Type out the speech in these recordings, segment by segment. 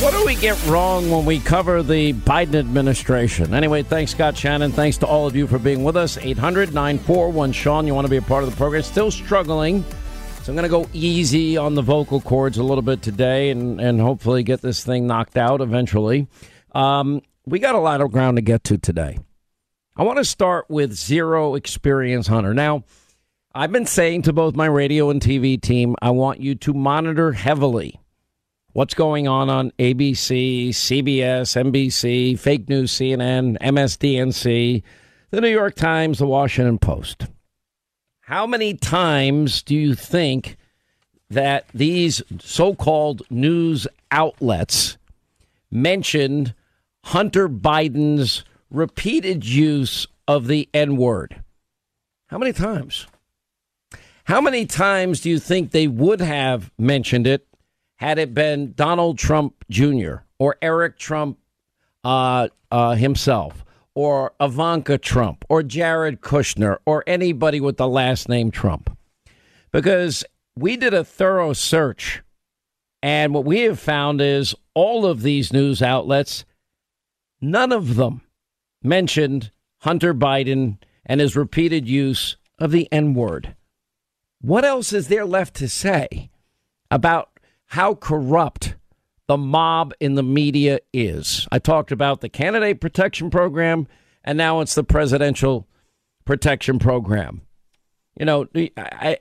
What do we get wrong when we cover the Biden administration? Anyway, thanks, Scott Shannon. Thanks to all of you for being with us. 800 941 Sean, you want to be a part of the program. Still struggling. So I'm going to go easy on the vocal cords a little bit today and, and hopefully get this thing knocked out eventually. Um, we got a lot of ground to get to today. I want to start with Zero Experience Hunter. Now, I've been saying to both my radio and TV team, I want you to monitor heavily what's going on on ABC, CBS, NBC, fake news, CNN, MSDNC, the New York Times, the Washington Post. How many times do you think that these so called news outlets mentioned Hunter Biden's repeated use of the N word? How many times? How many times do you think they would have mentioned it had it been Donald Trump Jr. or Eric Trump uh, uh, himself or Ivanka Trump or Jared Kushner or anybody with the last name Trump. Because we did a thorough search, and what we have found is all of these news outlets, none of them mentioned Hunter Biden and his repeated use of the N word. What else is there left to say about how corrupt the mob in the media is. I talked about the candidate protection program, and now it's the presidential protection program. You know, it,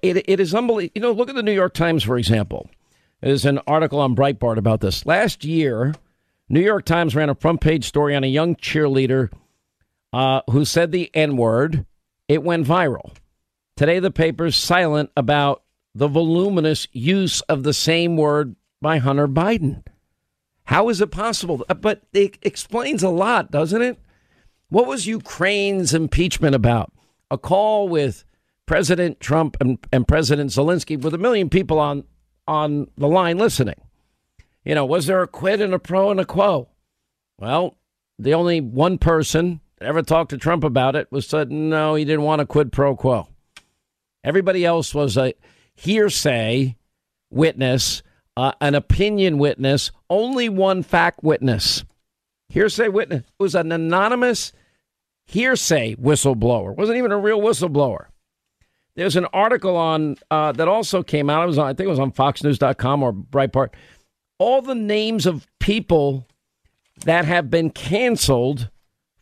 it is unbelievable. You know, look at the New York Times, for example. There's an article on Breitbart about this. Last year, New York Times ran a front page story on a young cheerleader uh, who said the N word. It went viral. Today, the paper's silent about the voluminous use of the same word by Hunter Biden. How is it possible? Uh, but it explains a lot, doesn't it? What was Ukraine's impeachment about? A call with President Trump and, and President Zelensky with a million people on on the line listening. You know, was there a quid and a pro and a quo? Well, the only one person that ever talked to Trump about it was said no, he didn't want a quid pro quo. Everybody else was a hearsay witness, uh, an opinion witness, only one fact witness. Hearsay witness it was an anonymous hearsay whistleblower. wasn't even a real whistleblower. There's an article on uh, that also came out. It was on, I think it was on FoxNews.com or Breitbart. All the names of people that have been canceled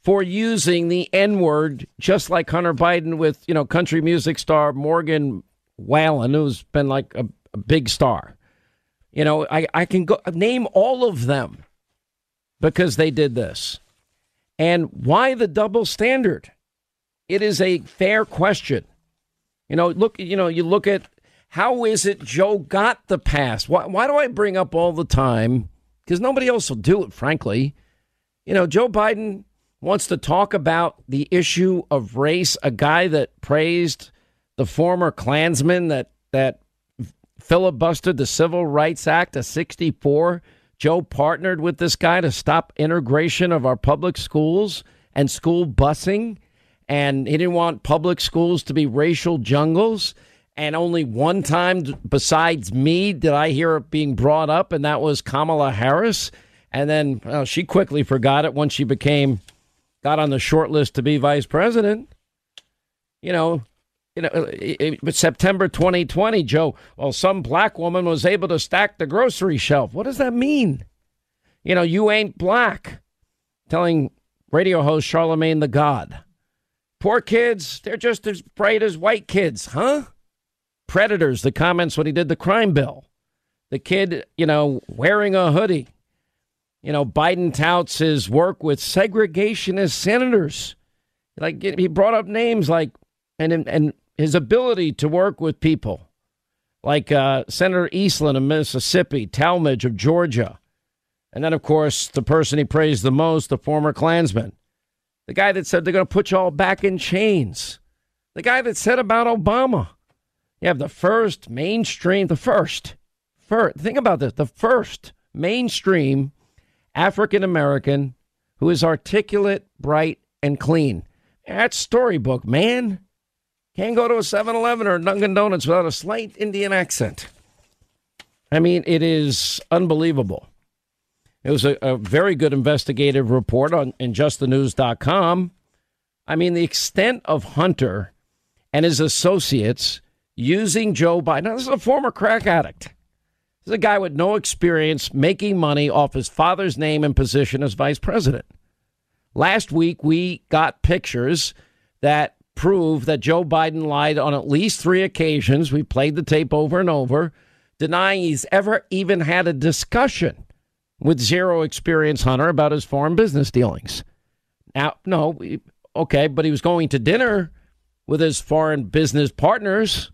for using the N word, just like Hunter Biden with you know country music star Morgan Wallen, who's been like a, a big star. You know, I, I can go name all of them because they did this. And why the double standard? It is a fair question. You know, look, you know, you look at how is it Joe got the pass? Why, why do I bring up all the time? Because nobody else will do it, frankly. You know, Joe Biden wants to talk about the issue of race, a guy that praised the former Klansman that, that filibustered the Civil Rights Act of 64 Joe partnered with this guy to stop integration of our public schools and school busing. And he didn't want public schools to be racial jungles. And only one time besides me did I hear it being brought up, and that was Kamala Harris. And then well, she quickly forgot it once she became, got on the short list to be vice president. You know, you know, September 2020, Joe, well, some black woman was able to stack the grocery shelf. What does that mean? You know, you ain't black. Telling radio host Charlemagne the God. Poor kids, they're just as bright as white kids, huh? Predators, the comments when he did the crime bill. The kid, you know, wearing a hoodie. You know, Biden touts his work with segregationist senators. Like he brought up names like and and his ability to work with people like uh, Senator Eastland of Mississippi, Talmadge of Georgia, and then, of course, the person he praised the most, the former Klansman, the guy that said they're going to put you all back in chains, the guy that said about Obama. You have the first mainstream, the first, first, think about this, the first mainstream African American who is articulate, bright, and clean. That's storybook, man. Can't go to a 7 Eleven or Dunkin' Donuts without a slight Indian accent. I mean, it is unbelievable. It was a, a very good investigative report on in justthenews.com. I mean, the extent of Hunter and his associates using Joe Biden. Now, this is a former crack addict. This is a guy with no experience making money off his father's name and position as vice president. Last week, we got pictures that prove that Joe Biden lied on at least three occasions. We played the tape over and over, denying he's ever even had a discussion with zero experience Hunter about his foreign business dealings. Now, no, okay, but he was going to dinner with his foreign business partners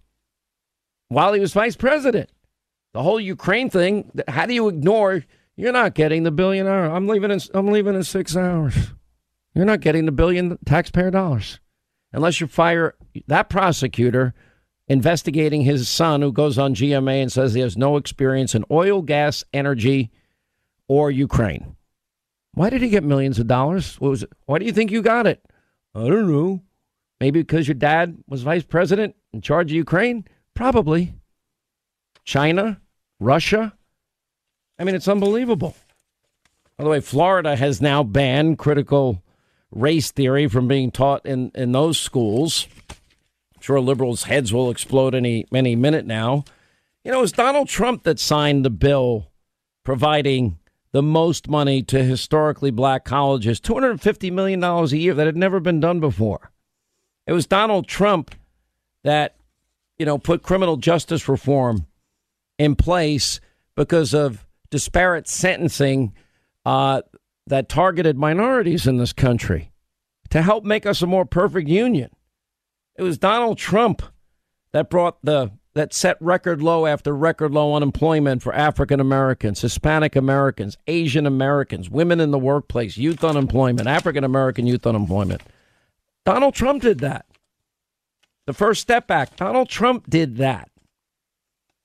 while he was vice president. The whole Ukraine thing, how do you ignore? You're not getting the billion. I'm leaving in, I'm leaving in six hours. You're not getting the billion taxpayer dollars unless you fire that prosecutor investigating his son who goes on GMA and says he has no experience in oil, gas, energy, or Ukraine. Why did he get millions of dollars? What was it? Why do you think you got it? I don't know. Maybe because your dad was vice president in charge of Ukraine? Probably. China? Russia? I mean, it's unbelievable. By the way, Florida has now banned critical race theory from being taught in, in those schools. I'm sure liberals' heads will explode any any minute now. You know, it was Donald Trump that signed the bill providing the most money to historically black colleges, $250 million a year that had never been done before. It was Donald Trump that, you know, put criminal justice reform in place because of disparate sentencing uh, that targeted minorities in this country to help make us a more perfect union. It was Donald Trump that brought the that set record low after record low unemployment for African Americans, Hispanic Americans, Asian Americans, women in the workplace, youth unemployment, African American youth unemployment. Donald Trump did that. The First Step Act, Donald Trump did that.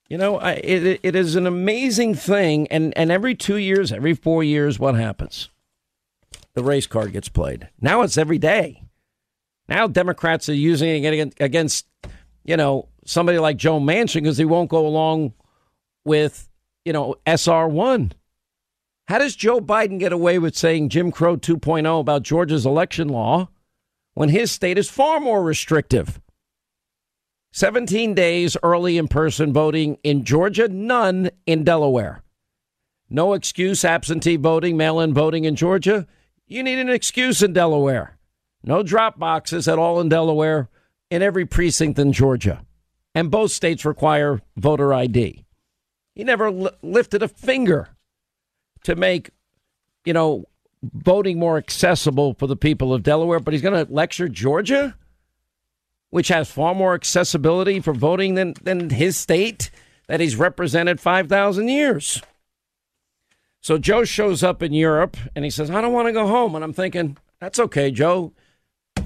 You know, it, it is an amazing thing. And, and every two years, every four years, what happens? The race card gets played. Now it's every day. Now Democrats are using it against, you know, somebody like Joe Manchin because he won't go along with, you know, SR1. How does Joe Biden get away with saying Jim Crow 2.0 about Georgia's election law when his state is far more restrictive? 17 days early in person voting in Georgia, none in Delaware. No excuse absentee voting, mail in voting in Georgia. You need an excuse in Delaware. No drop boxes at all in Delaware, in every precinct in Georgia. And both states require voter ID. He never li- lifted a finger to make, you know, voting more accessible for the people of Delaware, but he's going to lecture Georgia, which has far more accessibility for voting than, than his state that he's represented 5,000 years. So Joe shows up in Europe and he says, I don't want to go home. And I'm thinking, that's okay, Joe.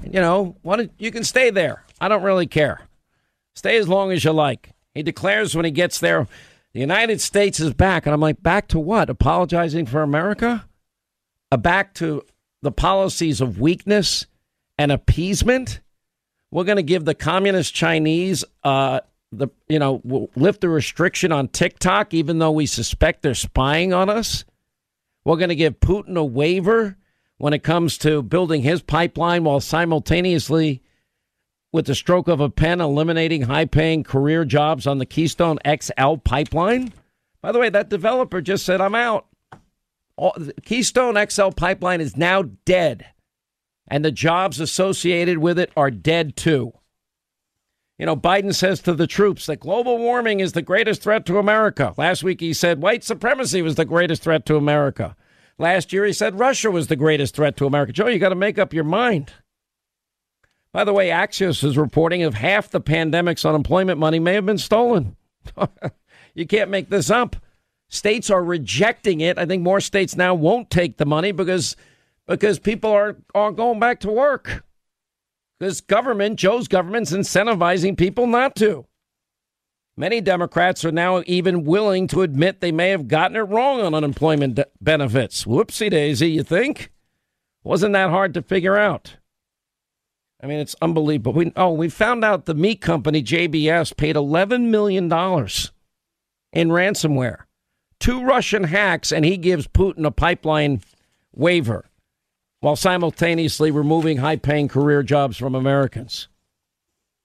You know, what you can stay there. I don't really care. Stay as long as you like. He declares when he gets there, the United States is back. And I'm like, back to what? Apologizing for America? A back to the policies of weakness and appeasement? We're going to give the communist Chinese, uh, the you know, lift the restriction on TikTok, even though we suspect they're spying on us. We're going to give Putin a waiver when it comes to building his pipeline while simultaneously, with the stroke of a pen, eliminating high paying career jobs on the Keystone XL pipeline. By the way, that developer just said, I'm out. All, Keystone XL pipeline is now dead, and the jobs associated with it are dead too. You know, Biden says to the troops that global warming is the greatest threat to America. Last week he said white supremacy was the greatest threat to America. Last year, he said Russia was the greatest threat to America. Joe, you got to make up your mind. By the way, Axios is reporting of half the pandemic's unemployment money may have been stolen. you can't make this up. States are rejecting it. I think more states now won't take the money because because people are, are going back to work. Because government, Joe's government's incentivizing people not to. Many Democrats are now even willing to admit they may have gotten it wrong on unemployment de- benefits. Whoopsie daisy, you think? Wasn't that hard to figure out? I mean, it's unbelievable. We, oh, we found out the meat company JBS paid $11 million in ransomware. Two Russian hacks, and he gives Putin a pipeline waiver while simultaneously removing high paying career jobs from Americans.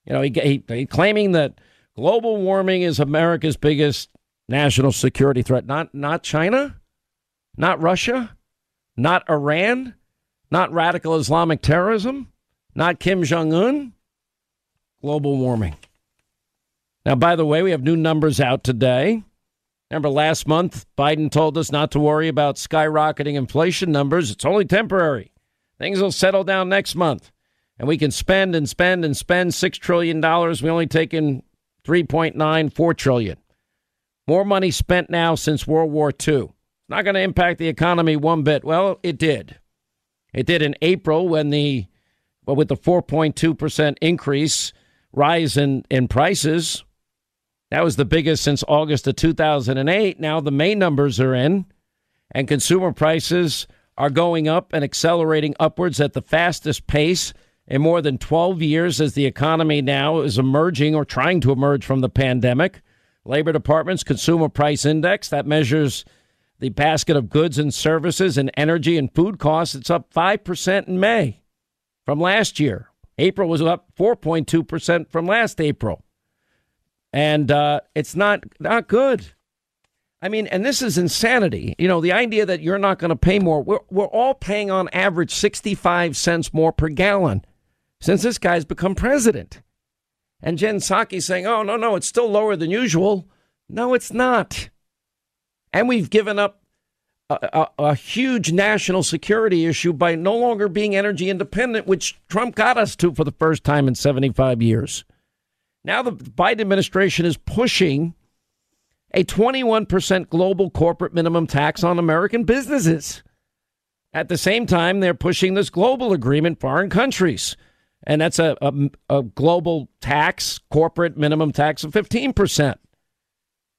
You know, he, he, he claiming that Global warming is America's biggest national security threat. Not not China, not Russia, not Iran, not radical Islamic terrorism, not Kim Jong Un. Global warming. Now, by the way, we have new numbers out today. Remember last month, Biden told us not to worry about skyrocketing inflation numbers. It's only temporary. Things will settle down next month. And we can spend and spend and spend $6 trillion. We only take in 3.94 trillion. More money spent now since World War II. It's not going to impact the economy one bit. Well, it did. It did in April when the well, with the 4.2% increase rise in, in prices. That was the biggest since August of 2008. Now the May numbers are in, and consumer prices are going up and accelerating upwards at the fastest pace in more than 12 years as the economy now is emerging or trying to emerge from the pandemic. Labor Department's Consumer Price Index that measures the basket of goods and services and energy and food costs. It's up 5% in May from last year. April was up 4.2% from last April. And uh, it's not not good. I mean, and this is insanity. You know, the idea that you're not going to pay more. We're, we're all paying on average 65 cents more per gallon since this guy's become president. And Jen Psaki saying, oh, no, no, it's still lower than usual. No, it's not. And we've given up a, a, a, huge national security issue by no longer being energy independent, which Trump got us to for the first time in 75 years. Now the Biden administration is pushing a 21% global corporate minimum tax on American businesses. At the same time, they're pushing this global agreement foreign countries and that's a, a, a global tax, corporate minimum tax of 15%.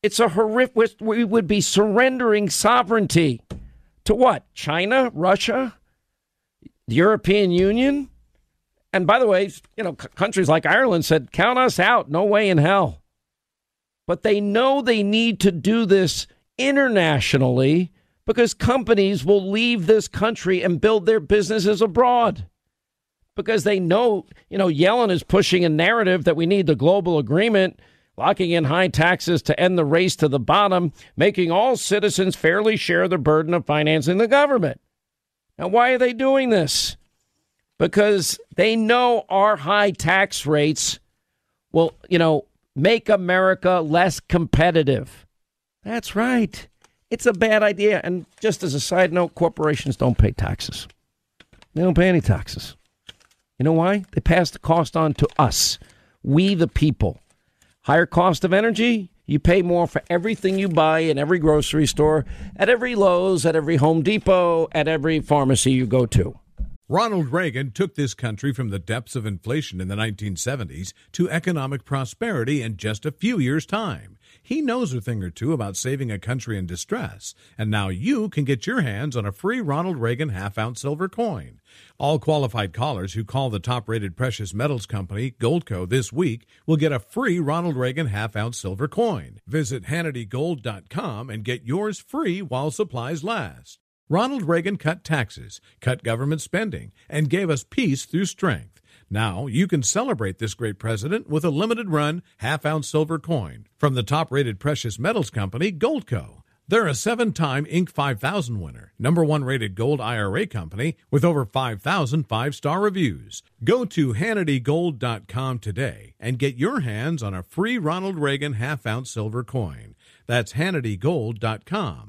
It's a horrific, we would be surrendering sovereignty to what? China, Russia, the European Union? And by the way, you know, countries like Ireland said, count us out, no way in hell. But they know they need to do this internationally because companies will leave this country and build their businesses abroad because they know, you know, Yellen is pushing a narrative that we need the global agreement, locking in high taxes to end the race to the bottom, making all citizens fairly share the burden of financing the government. Now, why are they doing this? Because they know our high tax rates will, you know, make America less competitive. That's right. It's a bad idea. And just as a side note, corporations don't pay taxes. They don't pay any taxes. You know why? They pass the cost on to us, we the people. Higher cost of energy, you pay more for everything you buy in every grocery store, at every Lowe's, at every Home Depot, at every pharmacy you go to. Ronald Reagan took this country from the depths of inflation in the 1970s to economic prosperity in just a few years' time. He knows a thing or two about saving a country in distress, and now you can get your hands on a free Ronald Reagan half ounce silver coin. All qualified callers who call the top rated precious metals company, Goldco, this week will get a free Ronald Reagan half ounce silver coin. Visit HannityGold.com and get yours free while supplies last. Ronald Reagan cut taxes, cut government spending, and gave us peace through strength. Now you can celebrate this great president with a limited run half ounce silver coin from the top rated precious metals company, Goldco. They're a seven time Inc. 5000 winner, number one rated gold IRA company with over 5,000 five star reviews. Go to HannityGold.com today and get your hands on a free Ronald Reagan half ounce silver coin. That's HannityGold.com.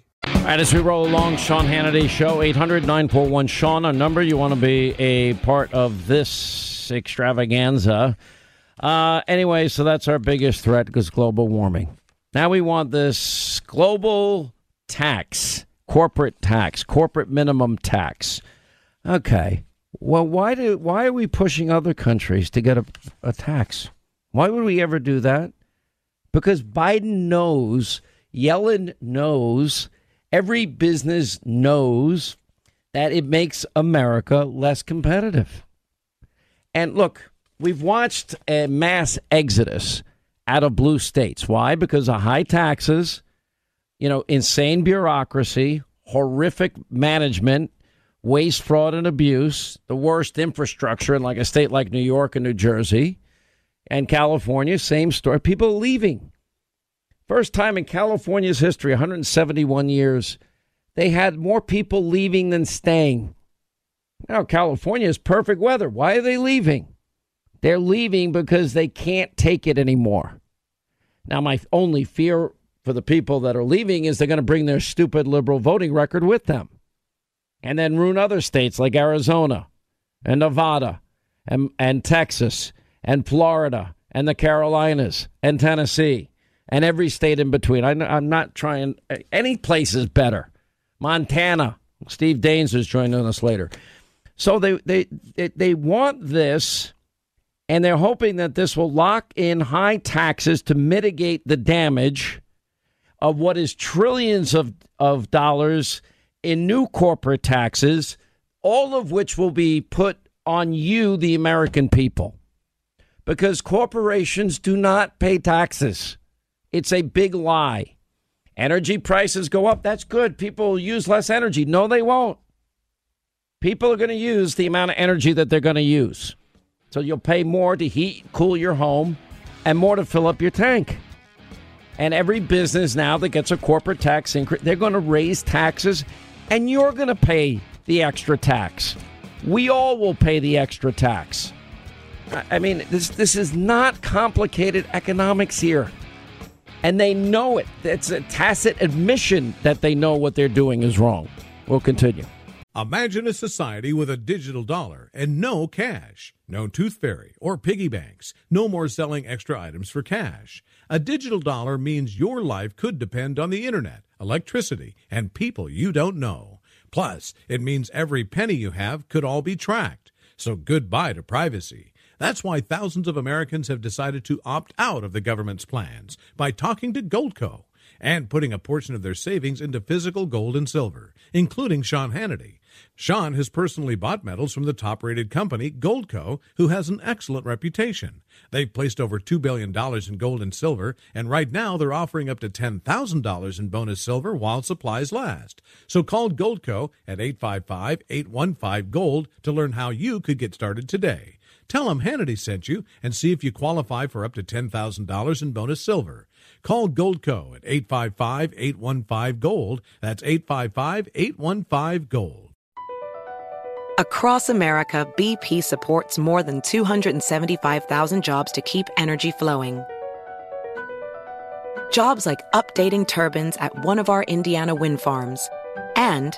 Right, as we roll along, Sean Hannity Show, 800 941 Sean, a number you want to be a part of this extravaganza. Uh, anyway, so that's our biggest threat because global warming. Now we want this global tax, corporate tax, corporate minimum tax. Okay. Well, why do why are we pushing other countries to get a, a tax? Why would we ever do that? Because Biden knows, Yellen knows every business knows that it makes America less competitive. And look, we've watched a mass exodus out of blue states. Why? Because of high taxes, you know, insane bureaucracy, horrific management, waste, fraud, and abuse, the worst infrastructure in like a state like New York and New Jersey and California, same story. People leaving. First time in California's history, 171 years, they had more people leaving than staying. Now, California is perfect weather. Why are they leaving? They're leaving because they can't take it anymore. Now, my only fear for the people that are leaving is they're going to bring their stupid liberal voting record with them and then ruin other states like Arizona and Nevada and, and Texas and Florida and the Carolinas and Tennessee and every state in between. I, am not trying, any place is better. Montana. Steve Daines is joining us later. So they, they, they, they want this, and they're hoping that this will lock in high taxes to mitigate the damage of what is trillions of, of dollars in new corporate taxes, all of which will be put on you, the American people. Because corporations do not pay taxes. It's a big lie. Energy prices go up. That's good. People use less energy. No, they won't. People are going to use the amount of energy that they're going to use. So you'll pay more to heat, cool your home, and more to fill up your tank. And every business now that gets a corporate tax increase, they're going to raise taxes, and you're going to pay the extra tax. We all will pay the extra tax. I mean, this this is not complicated economics here. And they know it. It's a tacit admission that they know what they're doing is wrong. We'll continue. Imagine a society with a digital dollar and no cash, no tooth fairy or piggy banks, no more selling extra items for cash. A digital dollar means your life could depend on the internet, electricity, and people you don't know. Plus, it means every penny you have could all be tracked. So goodbye to privacy. That's why thousands of Americans have decided to opt out of the government's plans by talking to Goldco and putting a portion of their savings into physical gold and silver, including Sean Hannity. Sean has personally bought metals from the top rated company, Goldco, who has an excellent reputation. They've placed over $2 billion in gold and silver, and right now they're offering up to $10,000 in bonus silver while supplies last. So call Goldco at 855 815 Gold to learn how you could get started today. Tell them Hannity sent you and see if you qualify for up to $10,000 in bonus silver. Call Goldco at 855 815 Gold. That's 855 815 Gold. Across America, BP supports more than 275,000 jobs to keep energy flowing. Jobs like updating turbines at one of our Indiana wind farms and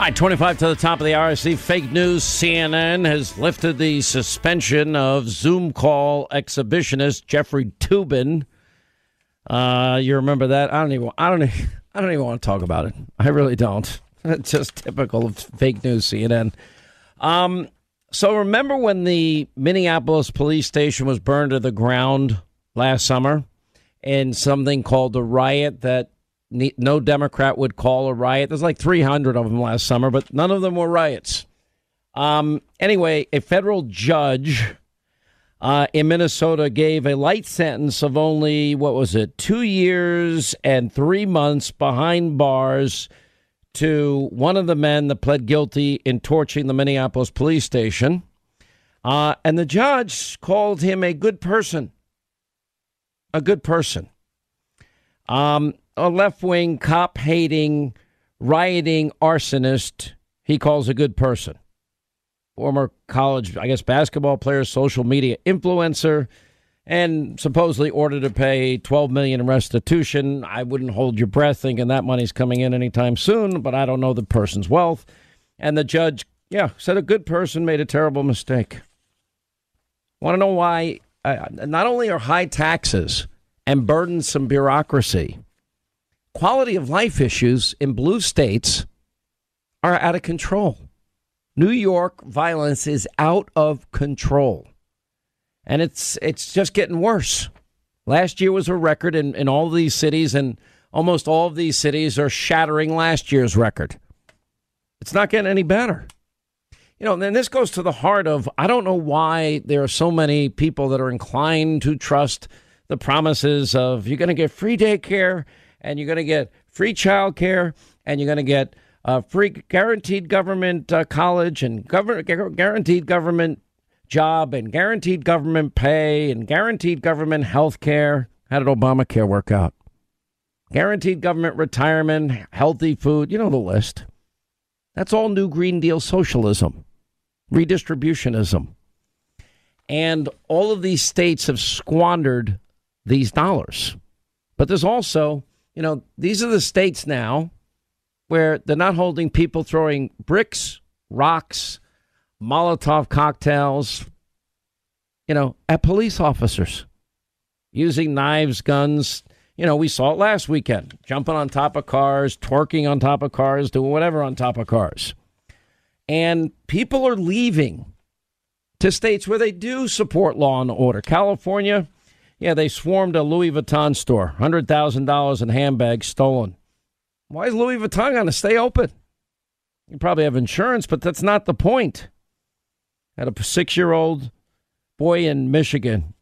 All right, 25 to the top of the RSC. Fake news CNN has lifted the suspension of Zoom call exhibitionist Jeffrey Toobin. Uh, you remember that? I don't even. I don't. I don't even want to talk about it. I really don't. It's just typical of fake news CNN. Um, so remember when the Minneapolis police station was burned to the ground last summer, and something called the riot that no Democrat would call a riot. There's like 300 of them last summer, but none of them were riots. Um, anyway, a federal judge uh, in Minnesota gave a light sentence of only, what was it, two years and three months behind bars to one of the men that pled guilty in torching the Minneapolis police station. Uh, and the judge called him a good person. A good person. Um, a left wing, cop hating, rioting arsonist he calls a good person. Former college, I guess, basketball player, social media influencer, and supposedly ordered to pay 12 million in restitution. I wouldn't hold your breath thinking that money's coming in anytime soon, but I don't know the person's wealth. And the judge, yeah, said a good person made a terrible mistake. Want to know why? Uh, not only are high taxes and burdensome bureaucracy quality of life issues in blue states are out of control. New York violence is out of control. And it's it's just getting worse. Last year was a record in, in all these cities, and almost all of these cities are shattering last year's record. It's not getting any better. You know, and this goes to the heart of I don't know why there are so many people that are inclined to trust the promises of you're going to get free daycare and you're going to get free child care, and you're going to get uh, free guaranteed government uh, college and government guaranteed government job and guaranteed government pay and guaranteed government health care. How did Obamacare work out? Guaranteed government retirement, healthy food, you know the list. That's all New Green Deal socialism, redistributionism. And all of these states have squandered these dollars. But there's also, you know, these are the states now where they're not holding people throwing bricks, rocks, Molotov cocktails, you know, at police officers using knives, guns. You know, we saw it last weekend jumping on top of cars, twerking on top of cars, doing whatever on top of cars. And people are leaving to states where they do support law and order. California, yeah, they swarmed a Louis Vuitton store, $100,000 in handbags stolen. Why is Louis Vuitton going to stay open? You probably have insurance, but that's not the point. Had a six year old boy in Michigan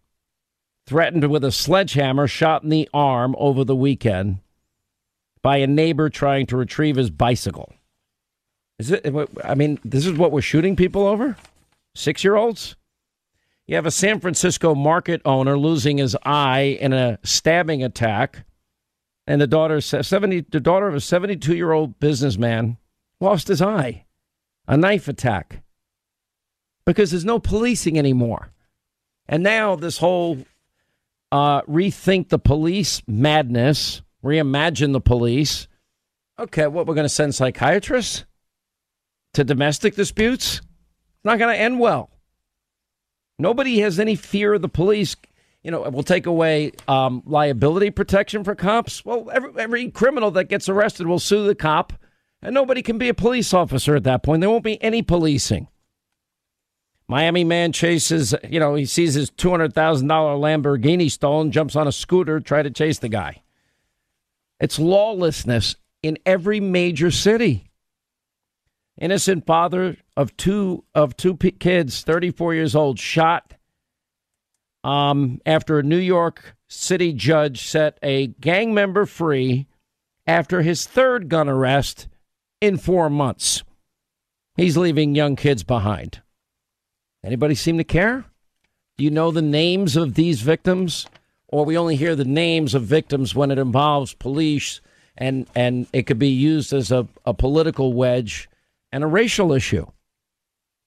threatened with a sledgehammer, shot in the arm over the weekend by a neighbor trying to retrieve his bicycle. Is it? I mean, this is what we're shooting people over? Six year olds? You have a San Francisco market owner losing his eye in a stabbing attack, and the daughter, 70, the daughter of a 72 year old businessman lost his eye. A knife attack. Because there's no policing anymore. And now this whole uh, rethink the police madness, reimagine the police. Okay, what we're going to send psychiatrists to domestic disputes? It's not going to end well. Nobody has any fear of the police. You know, we'll take away um, liability protection for cops. Well, every, every criminal that gets arrested will sue the cop, and nobody can be a police officer at that point. There won't be any policing. Miami man chases, you know, he sees his $200,000 Lamborghini stolen, jumps on a scooter, try to chase the guy. It's lawlessness in every major city. Innocent father of two of two kids, 34 years old, shot um, after a New York City judge set a gang member free after his third gun arrest in four months. He's leaving young kids behind. Anybody seem to care? Do you know the names of these victims? Or we only hear the names of victims when it involves police and, and it could be used as a, a political wedge and a racial issue.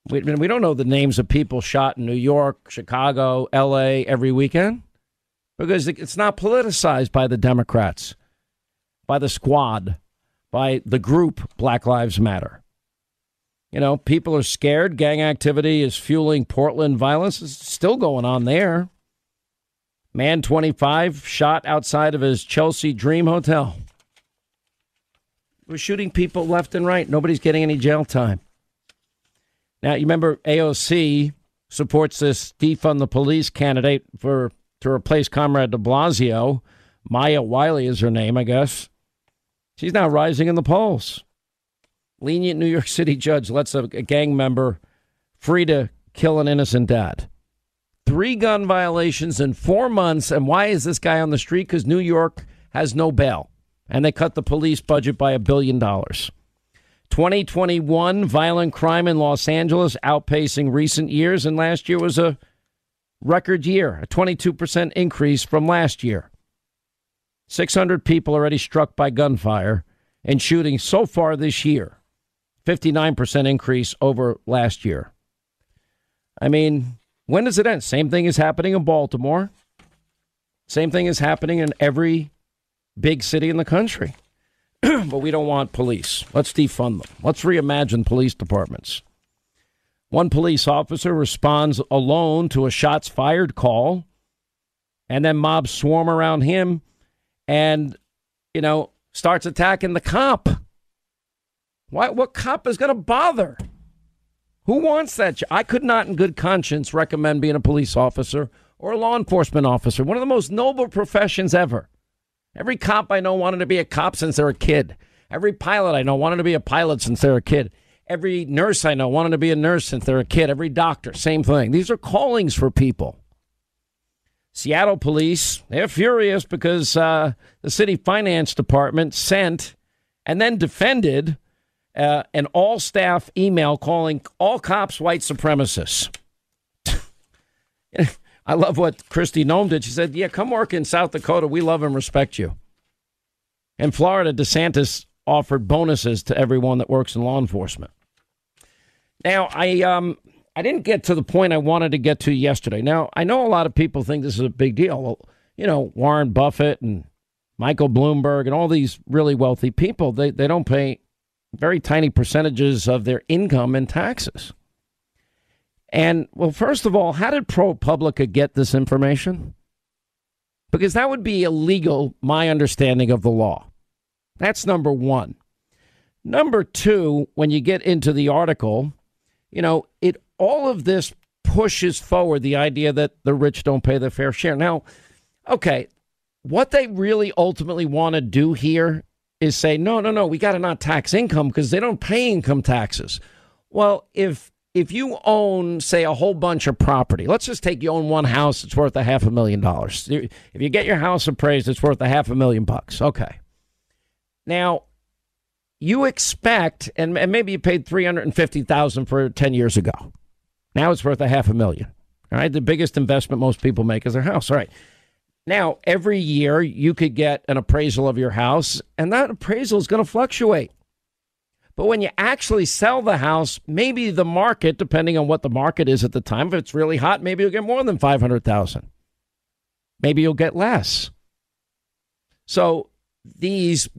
We, we don't know the names of people shot in New York, Chicago, LA every weekend because it's not politicized by the Democrats, by the squad, by the group Black Lives Matter. You know, people are scared. Gang activity is fueling Portland violence. It's still going on there. Man 25 shot outside of his Chelsea Dream Hotel. We're shooting people left and right. Nobody's getting any jail time. Now, you remember AOC supports this defund the police candidate for to replace Comrade de Blasio. Maya Wiley is her name, I guess. She's now rising in the polls lenient New York City judge lets a, a gang member free to kill an innocent dad. Three gun violations in four months. And why is this guy on the street? Because New York has no bail. And they cut the police budget by a billion dollars. 2021 violent crime in Los Angeles outpacing recent years. And last year was a record year, a 22% increase from last year. 600 people already struck by gunfire and shooting so far this year. 59% increase over last year. I mean, when does it end? Same thing is happening in Baltimore. Same thing is happening in every big city in the country. but we don't want police. Let's defund them. Let's reimagine police departments. One police officer responds alone to a shots fired call, and then mobs swarm around him and, you know, starts attacking the cop. Why, what cop is going to bother? Who wants that? I could not, in good conscience, recommend being a police officer or a law enforcement officer. One of the most noble professions ever. Every cop I know wanted to be a cop since they were a kid. Every pilot I know wanted to be a pilot since they were a kid. Every nurse I know wanted to be a nurse since they were a kid. Every doctor, same thing. These are callings for people. Seattle police, they're furious because uh, the city finance department sent and then defended uh, an all staff email calling all cops white supremacists. I love what Kristi Noem did. She said, Yeah, come work in South Dakota. We love and respect you. In Florida, DeSantis offered bonuses to everyone that works in law enforcement. Now, I um I didn't get to the point I wanted to get to yesterday. Now, I know a lot of people think this is a big deal. Well, you know, Warren Buffett and Michael Bloomberg and all these really wealthy people, they, they don't pay very tiny percentages of their income in taxes. And, well, first of all, how did ProPublica get this information? Because that would be illegal, my understanding of the law. That's number one. Number two, when you get into the article, you know, it all of this pushes forward the idea that the rich don't pay their fair share. Now, okay, what they really ultimately want to do here is say, no, no, no, we got to not tax income because they don't pay income taxes. Well, if if you own, say, a whole bunch of property, let's just take you own one house, it's worth a half a million dollars. If you get your house appraised, it's worth a half a million bucks. Okay. Now, you expect, and, and maybe you paid three hundred and fifty thousand for it ten years ago. Now it's worth a half a million. All right. The biggest investment most people make is their house. All right. Now, every year you could get an appraisal of your house, and that appraisal is going to fluctuate. But when you actually sell the house, maybe the market, depending on what the market is at the time, if it's really hot, maybe you'll get more than 500,000. Maybe you'll get less. So these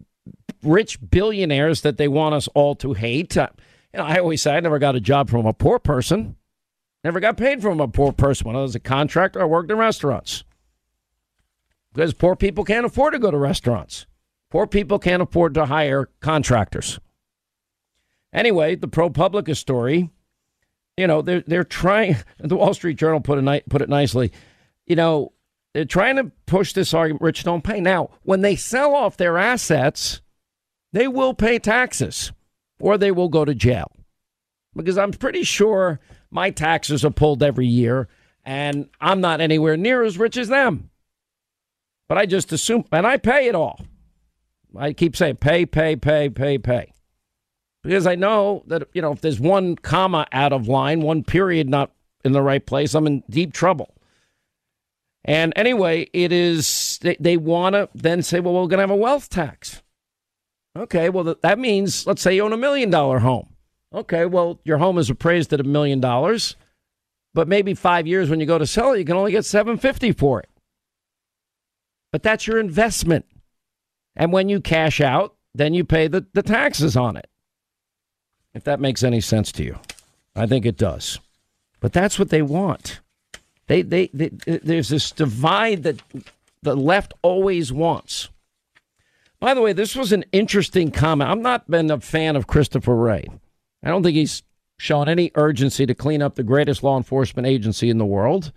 rich billionaires that they want us all to hate, uh, you know, I always say I never got a job from a poor person. Never got paid from a poor person. When I was a contractor, I worked in restaurants. Because poor people can't afford to go to restaurants. Poor people can't afford to hire contractors. Anyway, the ProPublica story, you know, they're they're trying. The Wall Street Journal put it put it nicely. You know, they're trying to push this argument: rich don't pay. Now, when they sell off their assets, they will pay taxes, or they will go to jail. Because I'm pretty sure my taxes are pulled every year, and I'm not anywhere near as rich as them. But I just assume, and I pay it all. I keep saying pay, pay, pay, pay, pay. Because I know that, you know, if there's one comma out of line, one period not in the right place, I'm in deep trouble. And anyway, it is, they, they want to then say, well, we're going to have a wealth tax. Okay, well, that means, let's say you own a million dollar home. Okay, well, your home is appraised at a million dollars, but maybe five years when you go to sell it, you can only get 750 for it. But that's your investment. And when you cash out, then you pay the, the taxes on it. If that makes any sense to you. I think it does. But that's what they want. They, they, they there's this divide that the left always wants. By the way, this was an interesting comment. I'm not been a fan of Christopher Wray. I don't think he's shown any urgency to clean up the greatest law enforcement agency in the world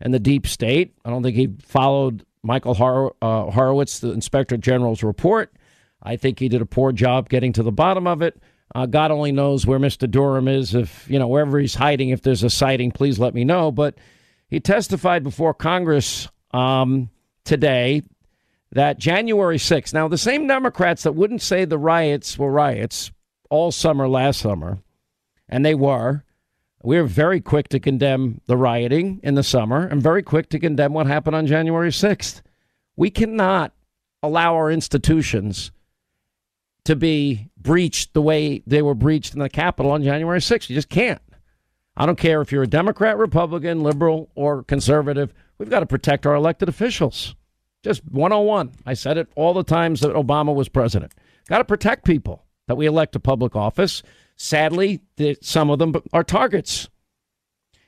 and the deep state. I don't think he followed Michael Hor- uh, Horowitz, the inspector general's report. I think he did a poor job getting to the bottom of it. Uh, God only knows where Mr. Durham is. If, you know, wherever he's hiding, if there's a sighting, please let me know. But he testified before Congress um, today that January 6th, now the same Democrats that wouldn't say the riots were riots all summer last summer, and they were. We were very quick to condemn the rioting in the summer and very quick to condemn what happened on January 6th. We cannot allow our institutions to be breached the way they were breached in the Capitol on January 6th. You just can't. I don't care if you're a Democrat, Republican, liberal, or conservative. We've got to protect our elected officials. Just 101. I said it all the times that Obama was president. Got to protect people that we elect to public office. Sadly, some of them are targets.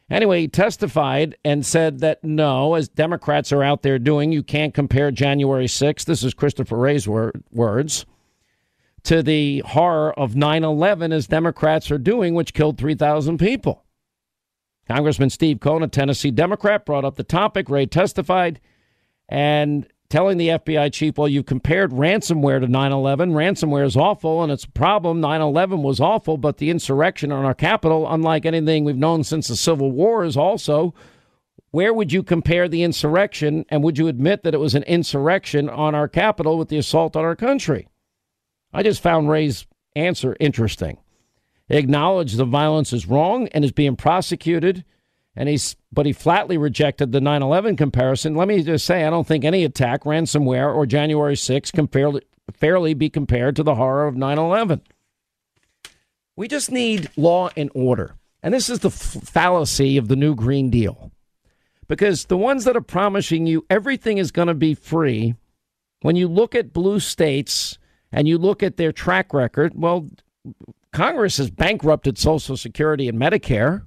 Anyway, he testified and said that no, as Democrats are out there doing, you can't compare January 6th, this is Christopher Wray's wor- words, to the horror of 9 11 as Democrats are doing, which killed 3,000 people. Congressman Steve Cohen, a Tennessee Democrat, brought up the topic. Wray testified and telling the FBI chief, well, you've compared ransomware to 9 11. Ransomware is awful and it's a problem. 9 11 was awful, but the insurrection on our capital, unlike anything we've known since the Civil War, is also. Where would you compare the insurrection and would you admit that it was an insurrection on our capital with the assault on our country? I just found Wray's answer interesting. He acknowledged the violence is wrong and is being prosecuted And he's, but he flatly rejected the 9 11 comparison. Let me just say, I don't think any attack, ransomware, or January 6 can fairly, fairly be compared to the horror of 9 11. We just need law and order. And this is the fallacy of the new Green Deal. Because the ones that are promising you everything is going to be free, when you look at blue states and you look at their track record, well, Congress has bankrupted Social Security and Medicare.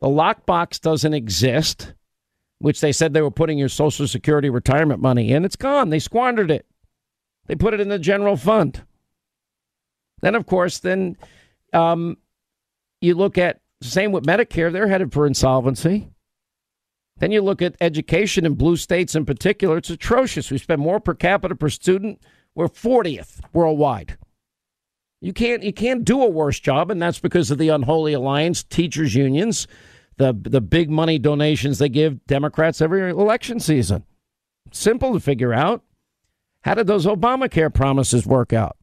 The lockbox doesn't exist, which they said they were putting your Social Security retirement money in. It's gone. They squandered it. They put it in the general fund. Then, of course, then um, you look at same with Medicare. They're headed for insolvency. Then you look at education in blue states in particular. It's atrocious. We spend more per capita per student. We're 40th worldwide. You can't you can't do a worse job, and that's because of the unholy alliance, teachers unions, the the big money donations they give Democrats every election season. Simple to figure out. How did those Obamacare promises work out?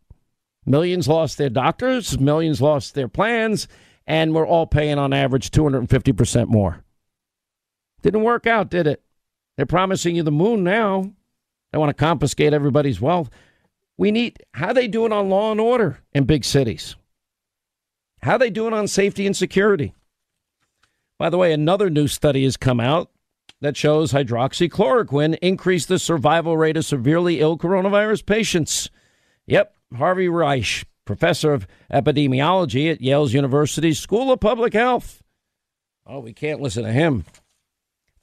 Millions lost their doctors, millions lost their plans, and we're all paying on average 250% more. Didn't work out, did it? They're promising you the moon now. They want to confiscate everybody's wealth. We need how they doing on law and order in big cities. How they doing on safety and security. By the way, another new study has come out that shows hydroxychloroquine increased the survival rate of severely ill coronavirus patients. Yep, Harvey Risch, professor of epidemiology at Yale's University School of Public Health. Oh, we can't listen to him.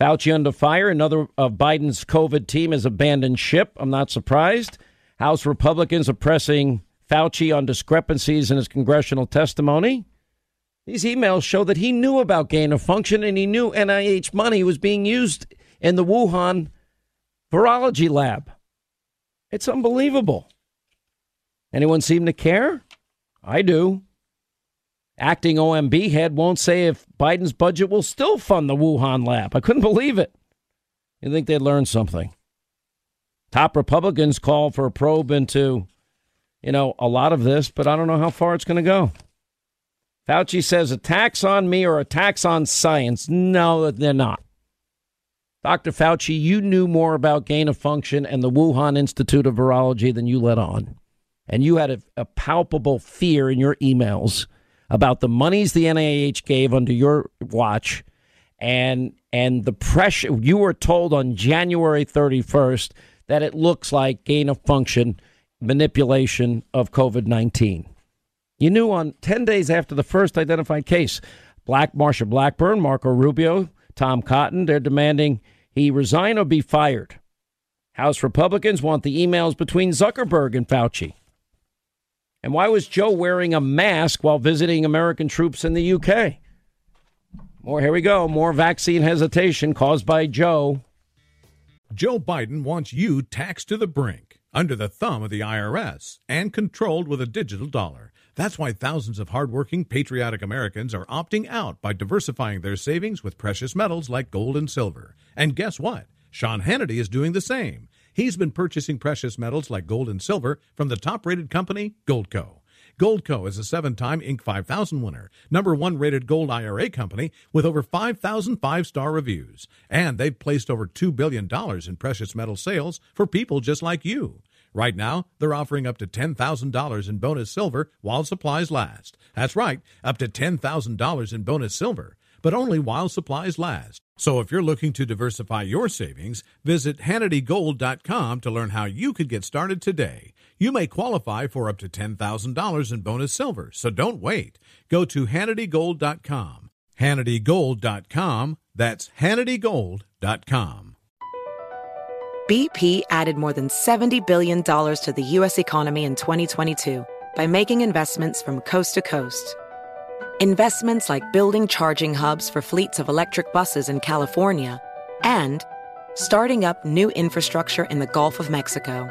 Fauci under fire. Another of Biden's COVID team has abandoned ship. I'm not surprised. House Republicans are pressing Fauci on discrepancies in his congressional testimony. These emails show that he knew about gain of function and he knew NIH money was being used in the Wuhan virology lab. It's unbelievable. Anyone seem to care? I do. Acting OMB head won't say if Biden's budget will still fund the Wuhan lab. I couldn't believe it. You think they'd learn something? Top Republicans call for a probe into, you know, a lot of this, but I don't know how far it's going to go. Fauci says attacks on me or attacks on science. No, they're not. Dr. Fauci, you knew more about gain of function and the Wuhan Institute of Virology than you let on. And you had a, a palpable fear in your emails about the monies the NIH gave under your watch and and the pressure you were told on January 31st that it looks like gain of function manipulation of COVID-19. You knew on 10 days after the first identified case, Black Marsha Blackburn, Marco Rubio, Tom Cotton, they're demanding he resign or be fired. House Republicans want the emails between Zuckerberg and Fauci. And why was Joe wearing a mask while visiting American troops in the UK? More, here we go. More vaccine hesitation caused by Joe. Joe Biden wants you taxed to the brink, under the thumb of the IRS, and controlled with a digital dollar. That's why thousands of hardworking, patriotic Americans are opting out by diversifying their savings with precious metals like gold and silver. And guess what? Sean Hannity is doing the same. He's been purchasing precious metals like gold and silver from the top rated company, Goldco. Goldco is a seven time Inc. 5000 winner, number one rated gold IRA company with over 5,000 five star reviews. And they've placed over $2 billion in precious metal sales for people just like you. Right now, they're offering up to $10,000 in bonus silver while supplies last. That's right, up to $10,000 in bonus silver, but only while supplies last. So if you're looking to diversify your savings, visit HannityGold.com to learn how you could get started today. You may qualify for up to $10,000 in bonus silver, so don't wait. Go to HannityGold.com. HannityGold.com. That's HannityGold.com. BP added more than $70 billion to the U.S. economy in 2022 by making investments from coast to coast. Investments like building charging hubs for fleets of electric buses in California and starting up new infrastructure in the Gulf of Mexico.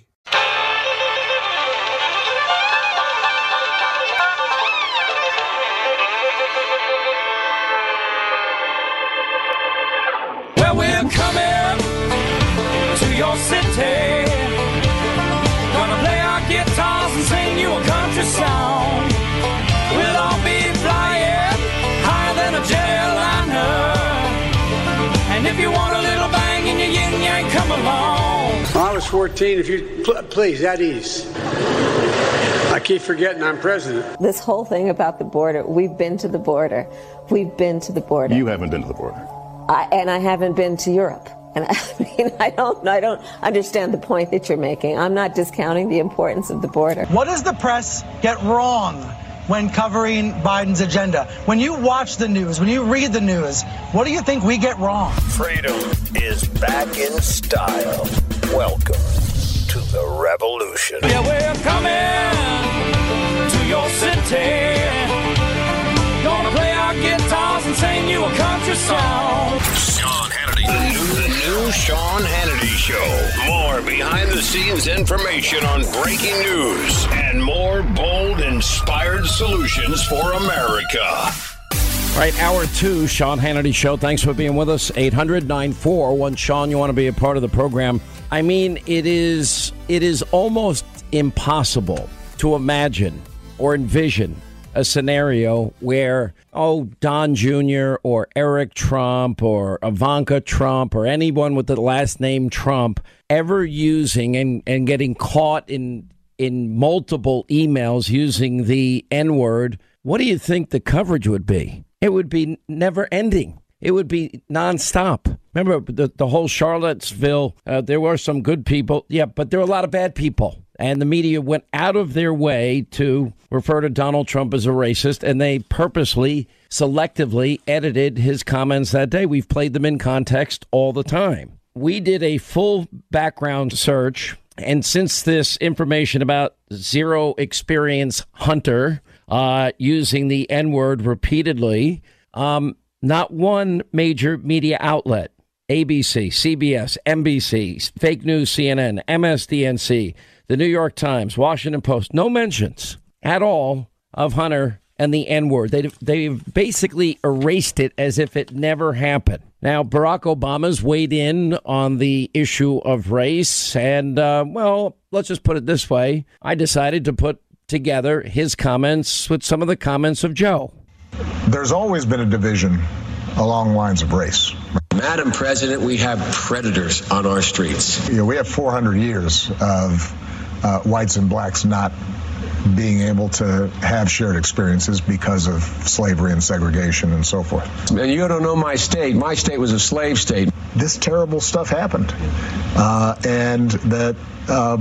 Well, along. 14. If you pl- please, at ease. I keep forgetting I'm president. This whole thing about the border, we've been to the border. We've been to the border. You haven't been to the border. I, and I haven't been to Europe. And I mean, I don't, I don't understand the point that you're making. I'm not discounting the importance of the border. What does the press get wrong when covering Biden's agenda? When you watch the news, when you read the news, what do you think we get wrong? Freedom is back in style. Welcome to the revolution. Yeah, we're coming to your city. Gonna play our guitars and sing you a country song. Sean Hannity. The new, the new Sean Hannity Show. More behind the scenes information on breaking news and more bold, inspired solutions for America. All right, hour two, Sean Hannity Show. Thanks for being with us. 800 941 Sean, you want to be a part of the program. I mean, it is it is almost impossible to imagine or envision a scenario where, oh, Don Jr. or Eric Trump or Ivanka Trump or anyone with the last name Trump ever using and, and getting caught in in multiple emails using the N word, what do you think the coverage would be? It would be never ending. It would be nonstop. Remember the, the whole Charlottesville, uh, there were some good people. Yeah, but there were a lot of bad people. And the media went out of their way to refer to Donald Trump as a racist, and they purposely, selectively edited his comments that day. We've played them in context all the time. We did a full background search and since this information about zero experience Hunter uh, using the N word repeatedly, um, not one major media outlet, ABC, CBS, NBC, fake news, CNN, MSDNC, the New York Times, Washington Post, no mentions at all of Hunter and the N word. They they've basically erased it as if it never happened. Now Barack Obama's weighed in on the issue of race, and uh, well, let's just put it this way: I decided to put together his comments with some of the comments of Joe. There's always been a division along lines of race. Madam President, we have predators on our streets. You know, we have 400 years of uh, whites and blacks not being able to have shared experiences because of slavery and segregation and so forth. And you don't know my state. My state was a slave state. This terrible stuff happened, uh, and that. Uh,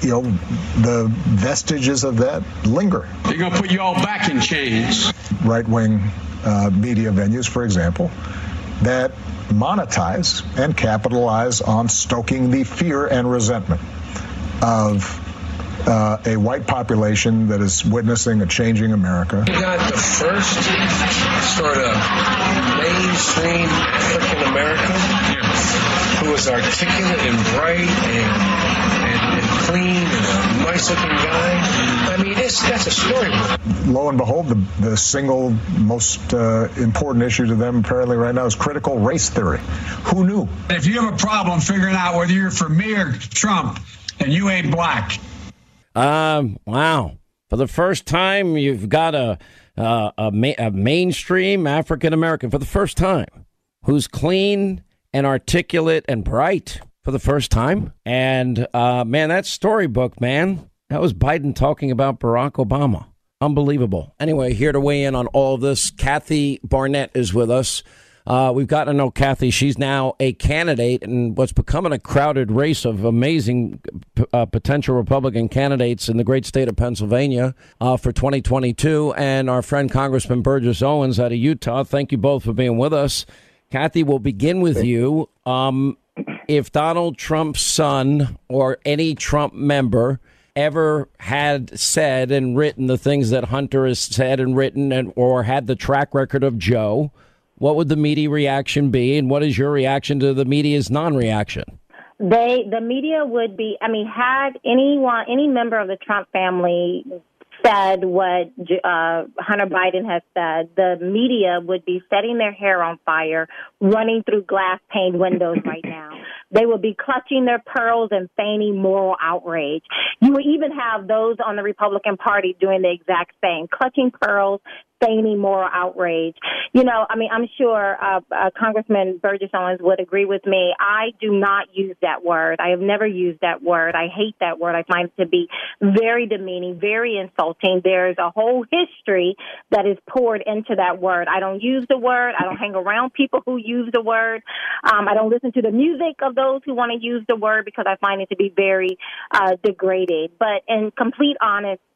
you know, the vestiges of that linger. They're going to put you all back in chains. Right wing uh, media venues, for example, that monetize and capitalize on stoking the fear and resentment of uh, a white population that is witnessing a changing America. We got the first sort of mainstream African American who was articulate and bright and, and, and clean and a nice looking guy. I mean, it's, that's a storybook. Lo and behold, the, the single most uh, important issue to them apparently right now is critical race theory. Who knew? If you have a problem figuring out whether you're for me or Trump, and you ain't black. Um, wow. For the first time, you've got a, uh, a, ma- a mainstream African American for the first time who's clean and articulate and bright for the first time. And uh, man, that storybook, man, that was Biden talking about Barack Obama. Unbelievable. Anyway, here to weigh in on all of this, Kathy Barnette is with us. Uh, we've gotten to know Kathy. She's now a candidate in what's becoming a crowded race of amazing uh, potential Republican candidates in the great state of Pennsylvania uh, for 2022. And our friend Congressman Burgess Owens out of Utah. Thank you both for being with us. Kathy, we'll begin with you. Um, if Donald Trump's son or any Trump member ever had said and written the things that Hunter has said and written and or had the track record of Joe, what would the media reaction be, and what is your reaction to the media's non-reaction? They, the media would be. I mean, had anyone, any member of the Trump family said what uh, Hunter Biden has said, the media would be setting their hair on fire, running through glass pane windows right now. They would be clutching their pearls and feigning moral outrage. You would even have those on the Republican Party doing the exact same, clutching pearls, feigning moral outrage. You know, I mean, I'm sure uh, uh, Congressman Burgess Owens would agree with me. I do not use that word. I have never used that word. I hate that word. I find it to be very demeaning, very insulting. There's a whole history that is poured into that word. I don't use the word. I don't hang around people who use the word. Um, I don't listen to the music of those who want to use the word because I find it to be very uh, degrading. But in complete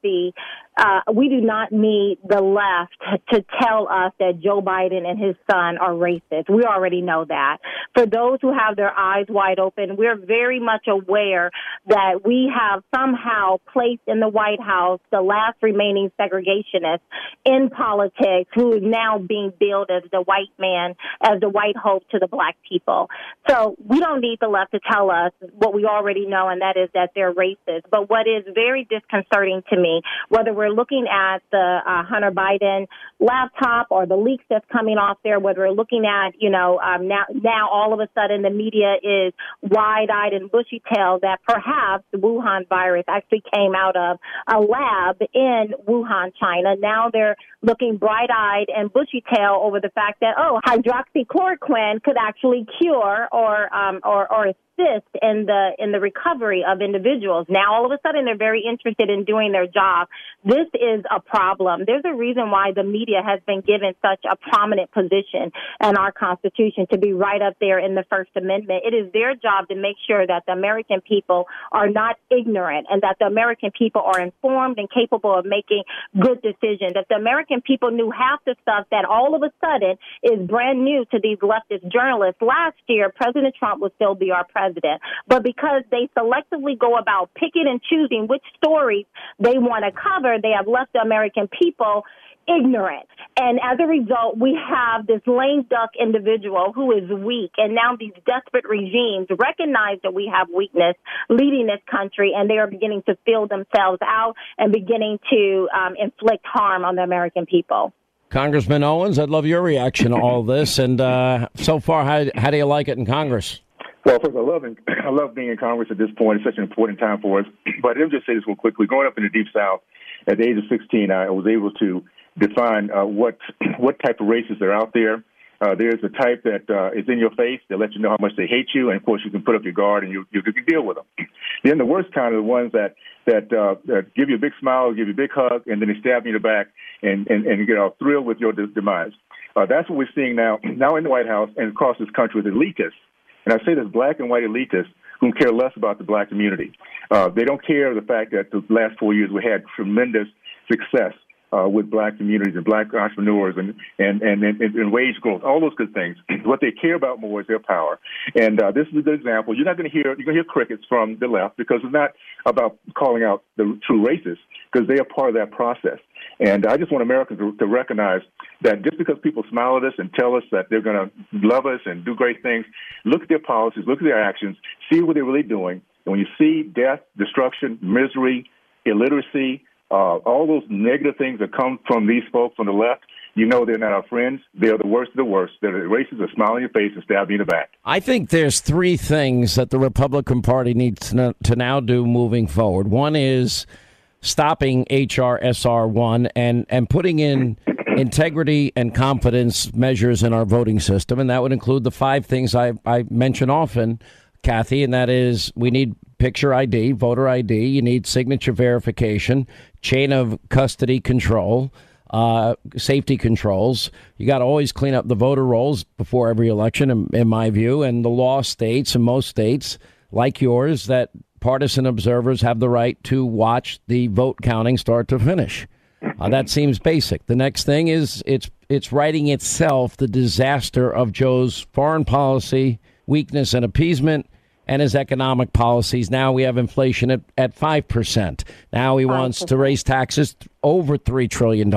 honesty, uh, we do not need the left to tell us that Joe Biden and his son are racist. We already know that. For those who have their eyes wide open, we're very much aware that we have somehow placed in the White House the last remaining segregationist in politics who is now being billed as the white man, as the white hope to the black people. So we don't need the left to tell us what we already know, and that is that they're racist. But what is very disconcerting to me, whether we're looking at the uh, Hunter Biden laptop or the leaks that's coming off there, whether we're looking at, you know, um, now, now all of a sudden the media is wide-eyed and bushy-tailed that perhaps the Wuhan virus actually came out of a lab in Wuhan, China. Now they're looking bright-eyed and bushy-tailed over the fact that, oh, hydroxychloroquine could actually cure or, um, or, or assist in the in the recovery of individuals. Now all of a sudden they're very interested in doing their job. This is a problem. There's a reason why the media has been given such a prominent position in our Constitution to be right up there in the First Amendment. It is their job to make sure that the American people are not ignorant and that the American people are informed and capable of making good decisions. That the American people knew half the stuff that all of a sudden is brand new to these leftist journalists. Last year, President Trump would still be our president president. But because they selectively go about picking and choosing which stories they want to cover, they have left the American people ignorant. And as a result, we have this lame duck individual who is weak. And now these desperate regimes recognize that we have weakness leading this country, and they are beginning to fill themselves out and beginning to um, inflict harm on the American people. Congressman Owens, I'd love your reaction to all this. And uh, so far, how, how do you like it in Congress? Well, first, I love I love being in Congress at this point. It's such an important time for us. But let me just say this real quickly. Growing up in the Deep South, at the age of 16, I was able to define uh, what what type of races are out there. Uh, there's a type that uh, is in your face that lets you know how much they hate you, and of course you can put up your guard and you you can deal with them. Then the worst kind are the ones that that, uh, that give you a big smile, give you a big hug, and then they stab you in the back and and, and get all thrilled with your de- demise. Uh, that's what we're seeing now now in the White House and across this country with elitists and I say this black and white elitists who care less about the black community. Uh, they don't care the fact that the last four years we had tremendous success uh, with black communities and black entrepreneurs and, and, and, and, and wage growth, all those good things. what they care about more is their power. And uh, this is a good example. You're not going to hear, you're going to hear crickets from the left because it's not about calling out the true racists because they are part of that process. And I just want Americans to, to recognize that just because people smile at us and tell us that they're going to love us and do great things, look at their policies, look at their actions, see what they're really doing. And when you see death, destruction, misery, illiteracy, uh, all those negative things that come from these folks on the left, you know they're not our friends. They're the worst of the worst. They're the racists that smile in your face and stab you in the back. I think there's three things that the Republican Party needs to, to now do moving forward. One is stopping HRSR one and and putting in integrity and competence measures in our voting system, and that would include the five things I, I mention often, Kathy, and that is we need picture ID, voter ID, you need signature verification, chain of custody control. Uh, safety controls. You got to always clean up the voter rolls before every election, in, in my view. And the law states, in most states like yours, that partisan observers have the right to watch the vote counting start to finish. Uh, that seems basic. The next thing is it's it's writing itself the disaster of Joe's foreign policy, weakness and appeasement, and his economic policies. Now we have inflation at, at 5%. Now he 5%. wants to raise taxes over $3 trillion.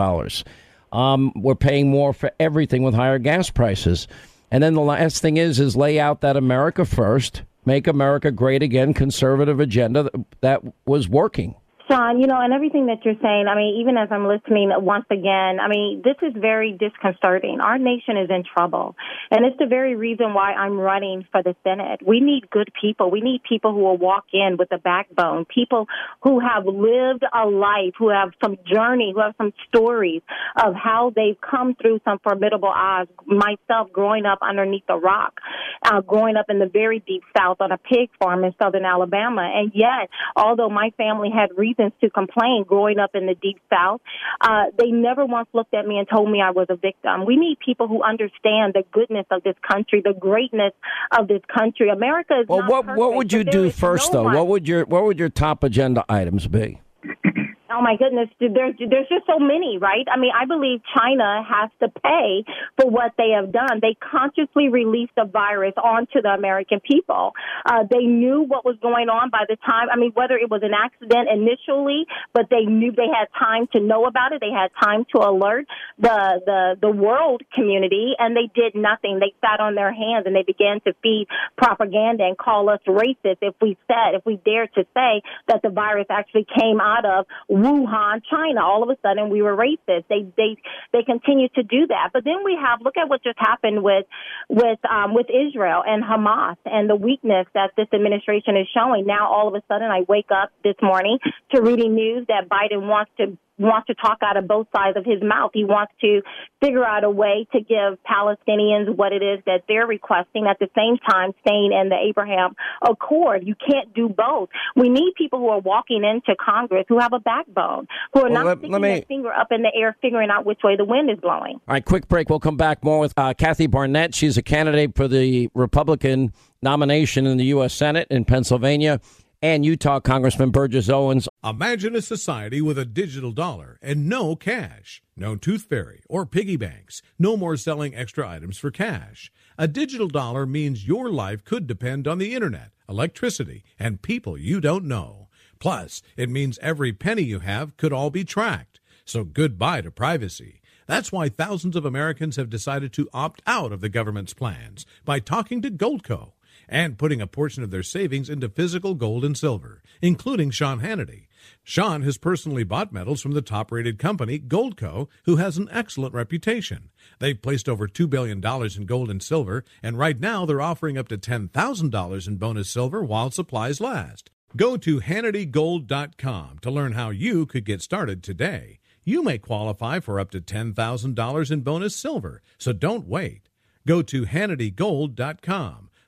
Um, we're paying more for everything with higher gas prices. And then the last thing is, is lay out that America first, make America great again, conservative agenda that, that was working. Sean, you know, and everything that you're saying, I mean, even as I'm listening once again, I mean, this is very disconcerting. Our nation is in trouble. And it's the very reason why I'm running for the Senate. We need good people. We need people who will walk in with a backbone, people who have lived a life, who have some journey, who have some stories of how they've come through some formidable odds. Myself growing up underneath a rock, uh, growing up in the very deep south on a pig farm in southern Alabama. And yet, although my family had reasons reasons to complain growing up in the deep south. Uh, they never once looked at me and told me I was a victim. We need people who understand the goodness of this country, the greatness of this country. America is well. what perfect, what would you do first, no though? One. What would your what would your top agenda items be? Oh my goodness, there's there's just so many, right? I mean, I believe China has to pay for what they have done. They consciously released the virus onto the American people. Uh, they knew what was going on by the time. I mean, whether it was an accident initially, but they knew they had time to know about it. They had time to alert the the the world community, and they did nothing. They sat on their hands and they began to feed propaganda and call us racist if we said if we dared to say that the virus actually came out of Wuhan, China. All of a sudden, we were racist. They they they continue to do that. But then we have look at what just happened with with um, with Israel and Hamas and the weakness that this administration is showing. Now, all of a sudden, I wake up this morning to reading news that Biden wants to wants to talk out of both sides of his mouth. He wants to figure out a way to give Palestinians what it is that they're requesting at the same time staying in the Abraham Accord. You can't do both. We need people who are walking into Congress who have a backbone, who are well, not let, sticking let me... their finger up in the air figuring out which way the wind is blowing. All right, quick break. We'll come back more with uh, Kathy Barnette. She's a candidate for the Republican nomination in the U.S. Senate in Pennsylvania and Utah Congressman Burgess Owens. Imagine a society with a digital dollar and no cash, no tooth fairy or piggy banks, no more selling extra items for cash. A digital dollar means your life could depend on the internet, electricity, and people you don't know. Plus, it means every penny you have could all be tracked. So goodbye to privacy. That's why thousands of Americans have decided to opt out of the government's plans by talking to Goldco and putting a portion of their savings into physical gold and silver, including Sean Hannity. Sean has personally bought metals from the top rated company, Goldco, who has an excellent reputation. They've placed over $2 billion in gold and silver, and right now they're offering up to $10,000 in bonus silver while supplies last. Go to HannityGold.com to learn how you could get started today. You may qualify for up to $10,000 in bonus silver, so don't wait. Go to HannityGold.com.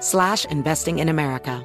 slash investing in America.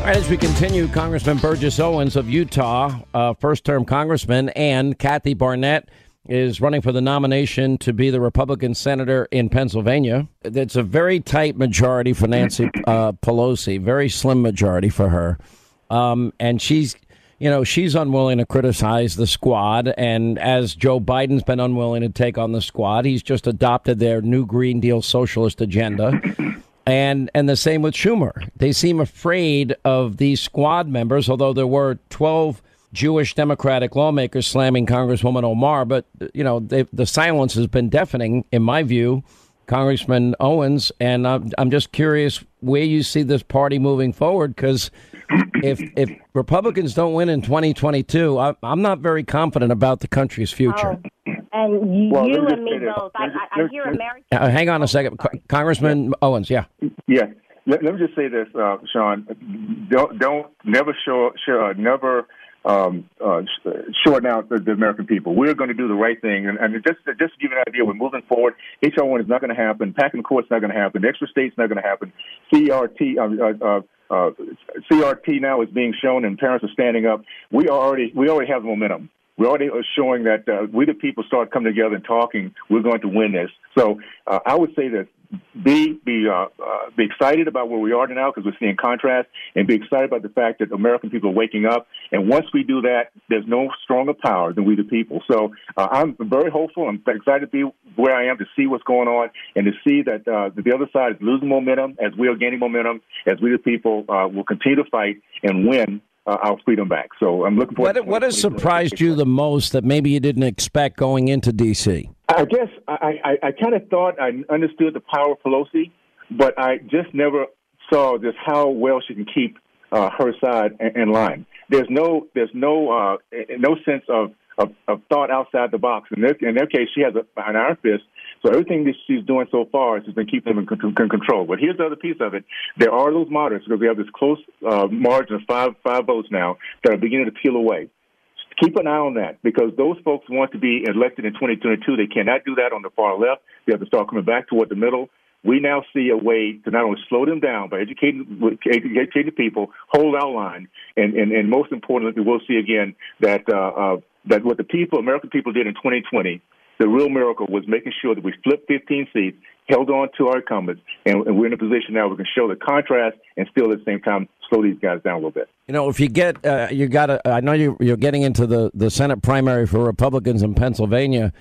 All right, as we continue, Congressman Burgess Owens of Utah, uh, first term congressman, and Kathy Barnette is running for the nomination to be the Republican senator in Pennsylvania. It's a very tight majority for Nancy uh, Pelosi, very slim majority for her. Um, and she's, you know, she's unwilling to criticize the squad. And as Joe Biden's been unwilling to take on the squad, he's just adopted their new Green Deal socialist agenda and and the same with Schumer. They seem afraid of these squad members, although there were twelve Jewish Democratic lawmakers slamming Congresswoman Omar. But you know, they, the silence has been deafening, in my view. Congressman Owens, and I'm, I'm just curious where you see this party moving forward because if if Republicans don't win in 2022, I, am not very confident about the country's future. Oh, and you, well, you and me both. I, I, I hear American. Uh, hang on a second, Congressman yeah. Owens. Yeah. Yeah. Let, let, me just say this, uh, Sean. Don't don't never show, show uh, never um, uh, shorten out the, the, American people. We're going to do the right thing. And, and just, just to give you an idea, we're moving forward. HR 1 is not going to happen. Packing the court's not going to happen. The extra state's not going to happen. CRT, uh, uh, uh CRT now is being shown and parents are standing up. We already, we already have momentum. We already are showing that uh, we the people start coming together and talking. We're going to win this. So uh, I would say that be be uh, uh, be excited about where we are now because we're seeing contrast, and be excited about the fact that American people are waking up. And once we do that, there's no stronger power than we the people. So uh, I'm very hopeful. I'm excited to be where I am to see what's going on and to see that uh, the other side is losing momentum as we are gaining momentum, as we the people uh, will continue to fight and win uh, our freedom back. So I'm looking forward. What, what has surprised you the most that maybe you didn't expect going into D.C.? I guess I, I, I kind of thought I understood the power of Pelosi, but I just never saw just how well she can keep uh, her side in, in line. There's no there's no uh, no sense of, of, of thought outside the box. In their, in their case, she has a, an iron fist. So everything that she's doing so far has been keeping them in, control. But here's the other piece of it: there are those moderates because we have this close uh, margin of five five votes now that are beginning to peel away keep an eye on that because those folks want to be elected in 2022. They cannot do that on the far left. They have to start coming back toward the middle. We now see a way to not only slow them down, but educate the people, hold our line, and, and, and most importantly, we'll see again that uh, uh, that what the people, American people, did in 2020 the real miracle was making sure that we flipped 15 seats, held on to our incumbents, and, and we're in a position now we can show the contrast and still at the same time slow these guys down a little bit. You know, if you get, uh, you got to, I know you, you're getting into the, the Senate primary for Republicans in Pennsylvania.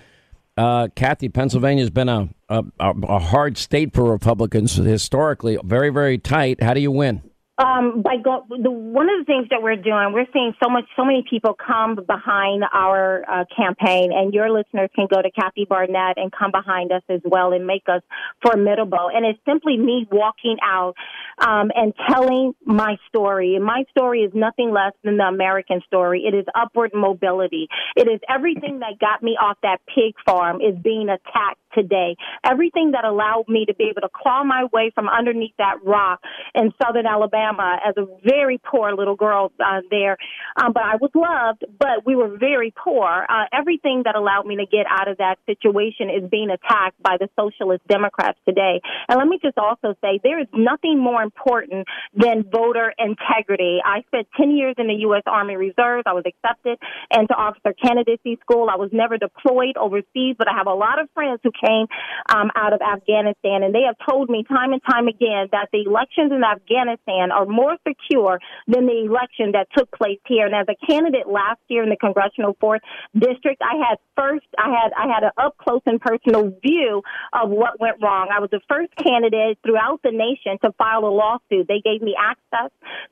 Uh, Kathy, Pennsylvania's been a, a, a hard state for Republicans historically, very, very tight. How do you win? Um, by go, the, one of the things that we're doing, we're seeing so much, so many people come behind our uh, campaign, and your listeners can go to Kathy Barnette and come behind us as well and make us formidable. And it's simply me walking out um, and telling my story. And my story is nothing less than the American story. It is upward mobility. It is everything that got me off that pig farm is being attacked today. Everything that allowed me to be able to claw my way from underneath that rock in southern Alabama as a very poor little girl uh, there. Um, but I was loved, but we were very poor. Uh, everything that allowed me to get out of that situation is being attacked by the socialist Democrats today. And let me just also say there is nothing more important than voter integrity. I spent 10 years in the U.S. Army Reserves. I was accepted into officer candidacy school. I was never deployed overseas, but I have a lot of friends who came um, out of Afghanistan, and they have told me time and time again that the elections in Afghanistan are more secure than the election that took place here. And as a candidate last year in the congressional fourth district, I had first, I had, I had an up close and personal view of what went wrong. I was the first candidate throughout the nation to file a lawsuit. They gave me access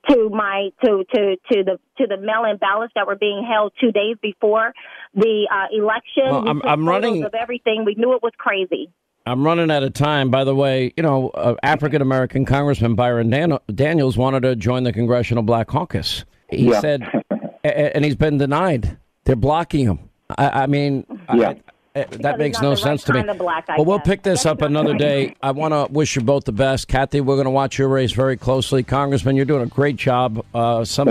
to my to to to the to the mail-in ballots that were being held two days before the uh, election. Well, I'm, I'm running of everything. We knew it was crazy. I'm running out of time. By the way, you know, uh, African American Congressman Byron Dan- Donalds wanted to join the Congressional Black Caucus. He Yeah. said, and he's been denied. They're blocking him. I, I mean, Yeah. I- I- that makes no the right sense to me. kind of black, I well, we'll pick this up another day. I want to wish you both the best, Kathy. We're going to watch your race very closely, Congressman. You're doing a great job. Uh, some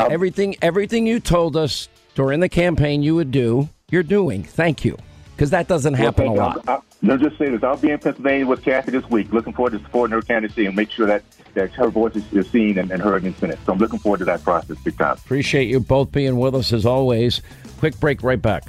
of Thank these, you. Um, everything, everything you told us during the campaign you would do, you're doing. Thank you, because that doesn't happen a lot. thank you. I'll, I'll just say this: I'll be in Pennsylvania with Kathy this week. Looking forward to supporting her candidacy and make sure that, that her voice is, is seen and, and heard in the Senate. So I'm looking forward to that process big time. Appreciate you both being with us as always. Quick break, right back.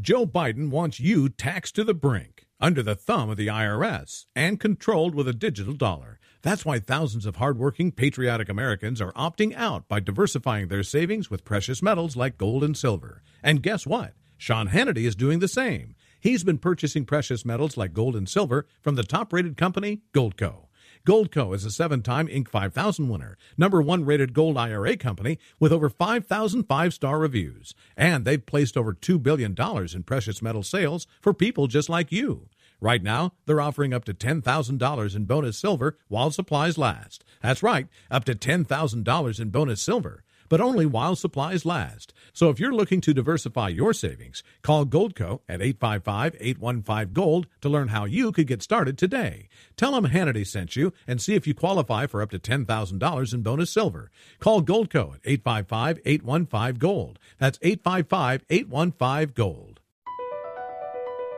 Joe Biden wants you taxed to the brink, under the thumb of the IRS, and controlled with a digital dollar. That's why thousands of hardworking, patriotic Americans are opting out by diversifying their savings with precious metals like gold and silver. And guess what? Sean Hannity is doing the same. He's been purchasing precious metals like gold and silver from the top rated company, Goldco. Goldco is a seven time Inc. 5000 winner, number one rated gold IRA company with over 5,000 five star reviews. And they've placed over $2 billion in precious metal sales for people just like you. Right now, they're offering up to $10,000 in bonus silver while supplies last. That's right, up to $10,000 in bonus silver but only while supplies last. So if you're looking to diversify your savings, call Goldco at 855-815-GOLD to learn how you could get started today. Tell them Hannity sent you and see if you qualify for up to $10,000 in bonus silver. Call Goldco at 855-815-GOLD. That's 855-815-GOLD.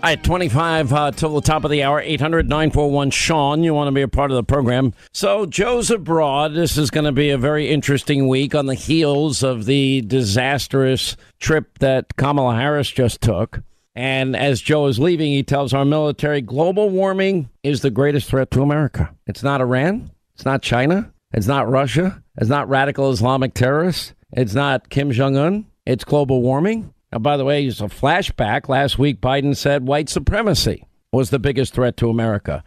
All right, 25 uh, till the top of the hour, 800 941 Sean. You want to be a part of the program. So, Joe's abroad. This is going to be a very interesting week on the heels of the disastrous trip that Kamala Harris just took. And as Joe is leaving, he tells our military global warming is the greatest threat to America. It's not Iran, it's not China, it's not Russia, it's not radical Islamic terrorists, it's not Kim Jong un, it's global warming. Now, by the way, just a flashback. Last week, Biden said white supremacy was the biggest threat to America.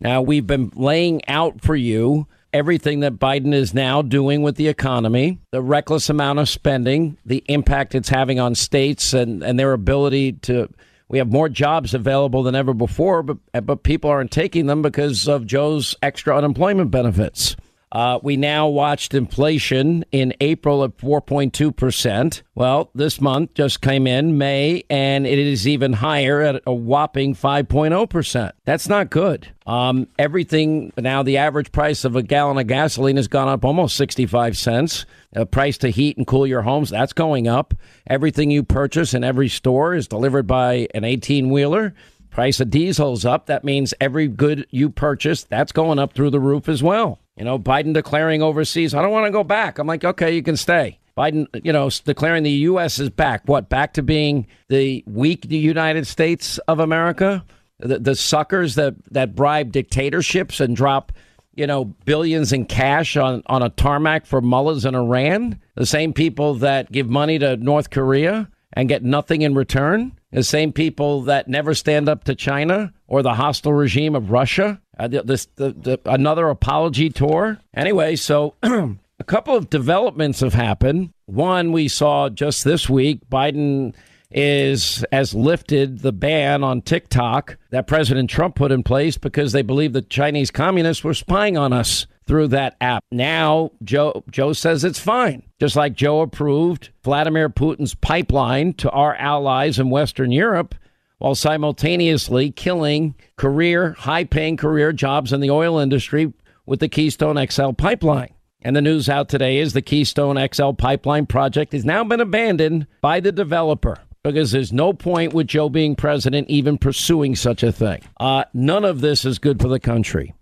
Now, we've been laying out for you everything that Biden is now doing with the economy, the reckless amount of spending, the impact it's having on states and, and their ability to. We have more jobs available than ever before, but, but people aren't taking them because of Joe's extra unemployment benefits. Uh, we now watched inflation in April at 4.2%. Well, this month just came in, May, and it is even higher at a whopping 5.0%. That's not good. Um, everything now, the average price of a gallon of gasoline has gone up almost 65 cents. The price to heat and cool your homes, that's going up. Everything you purchase in every store is delivered by an 18 wheeler. Price of diesel's up. That means every good you purchase, that's going up through the roof as well. You know, Biden declaring overseas, I don't want to go back. I'm like, okay, you can stay. Biden, you know, declaring the U.S. is back. What? Back to being the weak United States of America? The, the suckers that, that bribe dictatorships and drop, you know, billions in cash on, on a tarmac for mullahs in Iran? The same people that give money to North Korea and get nothing in return? The same people that never stand up to China or the hostile regime of Russia? Uh, this, the, the, another apology tour? Anyway, so a couple of developments have happened. One, we saw just this week, Biden is has lifted the ban on TikTok that President Trump put in place because they believe the Chinese communists were spying on us through that app. Now Joe Joe says it's fine. Just like Joe approved Vladimir Putin's pipeline to our allies in Western Europe while simultaneously killing career high-paying career jobs in the oil industry with the Keystone XL pipeline. And the news out today is the Keystone XL pipeline project has now been abandoned by the developer because there's no point with Joe being president even pursuing such a thing. Uh, none of this is good for the country.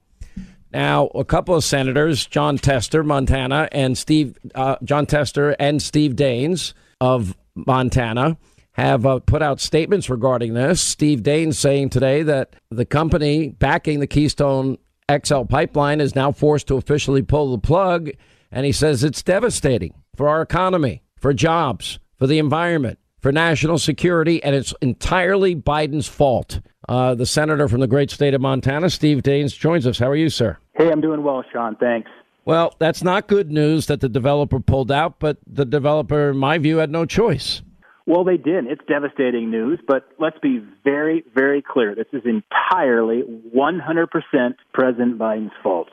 Now, a couple of senators, Jon Tester, Montana, and Steve, uh, Jon Tester and Steve Daines of Montana, have uh, put out statements regarding this. Steve Daines saying today that the company backing the Keystone XL pipeline is now forced to officially pull the plug. And he says it's devastating for our economy, for jobs, for the environment, for national security, and it's entirely Biden's fault. Uh, the senator from the great state of Montana, Steve Daines, joins us. How are you, sir? Hey, I'm doing well, Sean. Thanks. Well, that's not good news that the developer pulled out, but the developer, in my view, had no choice. Well, they did. It's devastating news, but let's be very, very clear. This is entirely 100% President Biden's fault.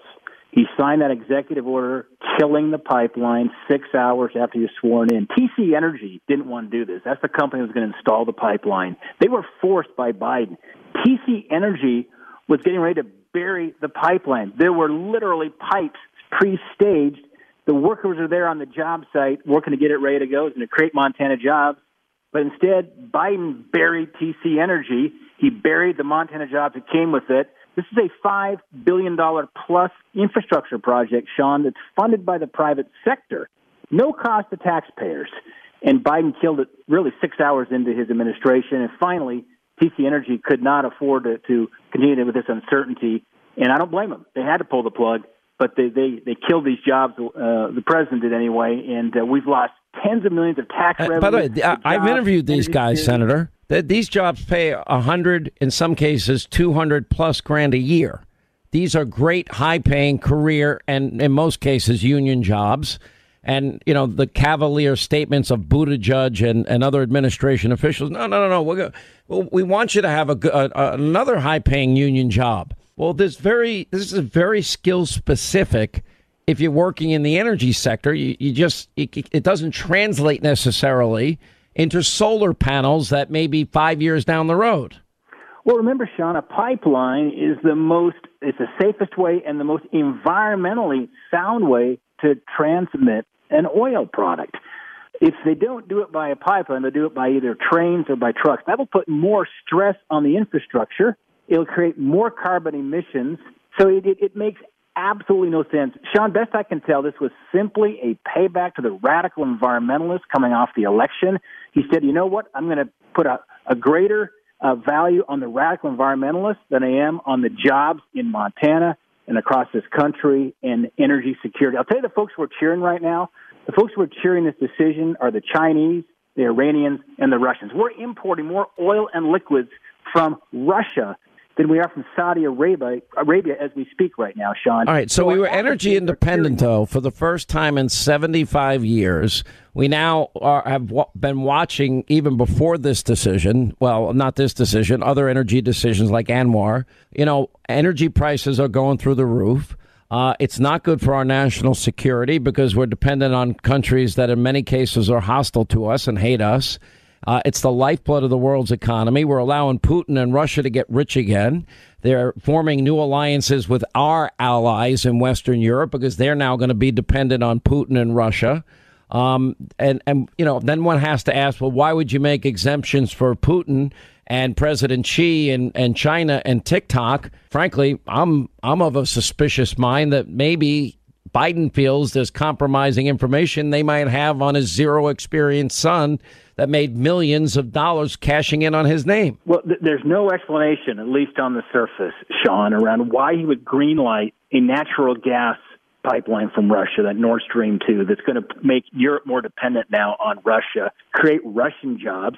He signed that executive order killing the pipeline six hours after he was sworn in. TC Energy didn't want to do this. That's the company that was going to install the pipeline. They were forced by Biden. TC Energy was getting ready to bury the pipeline. There were literally pipes pre-staged. The workers are there on the job site working to get it ready to go. It's going to create Montana jobs. But instead, Biden buried TC Energy. He buried the Montana jobs that came with it. This is a $5 billion plus infrastructure project, Sean, that's funded by the private sector. No cost to taxpayers. And Biden killed it really six hours into his administration. And finally, TC Energy could not afford to, to continue with this uncertainty. And I don't blame them. They had to pull the plug, but they, they, they killed these jobs. Uh, the president did anyway. And uh, we've lost tens of millions of tax revenue. Uh, by the way, I've interviewed these guys, Senator. That these jobs pay a hundred, in some cases, two hundred plus grand a year. These are great, high-paying career and, in most cases, union jobs. And you know the cavalier statements of Buttigieg and, and other administration officials. No, no, no, no. We're well, we want you to have a, a another high-paying union job. Well, this very this is very skill specific if you're working in the energy sector, you, you just it, it doesn't translate necessarily into solar panels that may be five years down the road. Well, remember, Sean, a pipeline is the most, it's the safest way and the most environmentally sound way to transmit an oil product. If they don't do it by a pipeline, they do it by either trains or by trucks. That will put more stress on the infrastructure. It'll create more carbon emissions. So it, it, it makes absolutely no sense. Sean, best I can tell, this was simply a payback to the radical environmentalists coming off the election. He said, you know what? I'm going to put a, a greater uh, value on the radical environmentalists than I am on the jobs in Montana and across this country and energy security. I'll tell you the folks who are cheering right now. The folks who are cheering this decision are the Chinese, the Iranians, and the Russians. We're importing more oil and liquids from Russia than we are from Saudi Arabia, Arabia as we speak right now, Sean. All right, so, so we were energy independent, though, for the first time in 75 years. We now are, have w- been watching, even before this decision, well, not this decision, other energy decisions like ANWR, You know, energy prices are going through the roof. Uh, it's not good for our national security because we're dependent on countries that, in many cases, are hostile to us and hate us. Uh, it's the lifeblood of the world's economy. We're allowing Putin and Russia to get rich again. They're forming new alliances with our allies in Western Europe because they're now going to be dependent on Putin and Russia. Um, and, and, you know, then one has to ask, well, why would you make exemptions for Putin and President Xi and, and China and TikTok, frankly, I'm I'm of a suspicious mind that maybe Biden feels there's compromising information they might have on his zero experience son that made millions of dollars cashing in on his name. Well, th- there's no explanation, at least on the surface, Sean, around why he would greenlight a natural gas pipeline from Russia, that Nord Stream 2, that's going to make Europe more dependent now on Russia, create Russian jobs,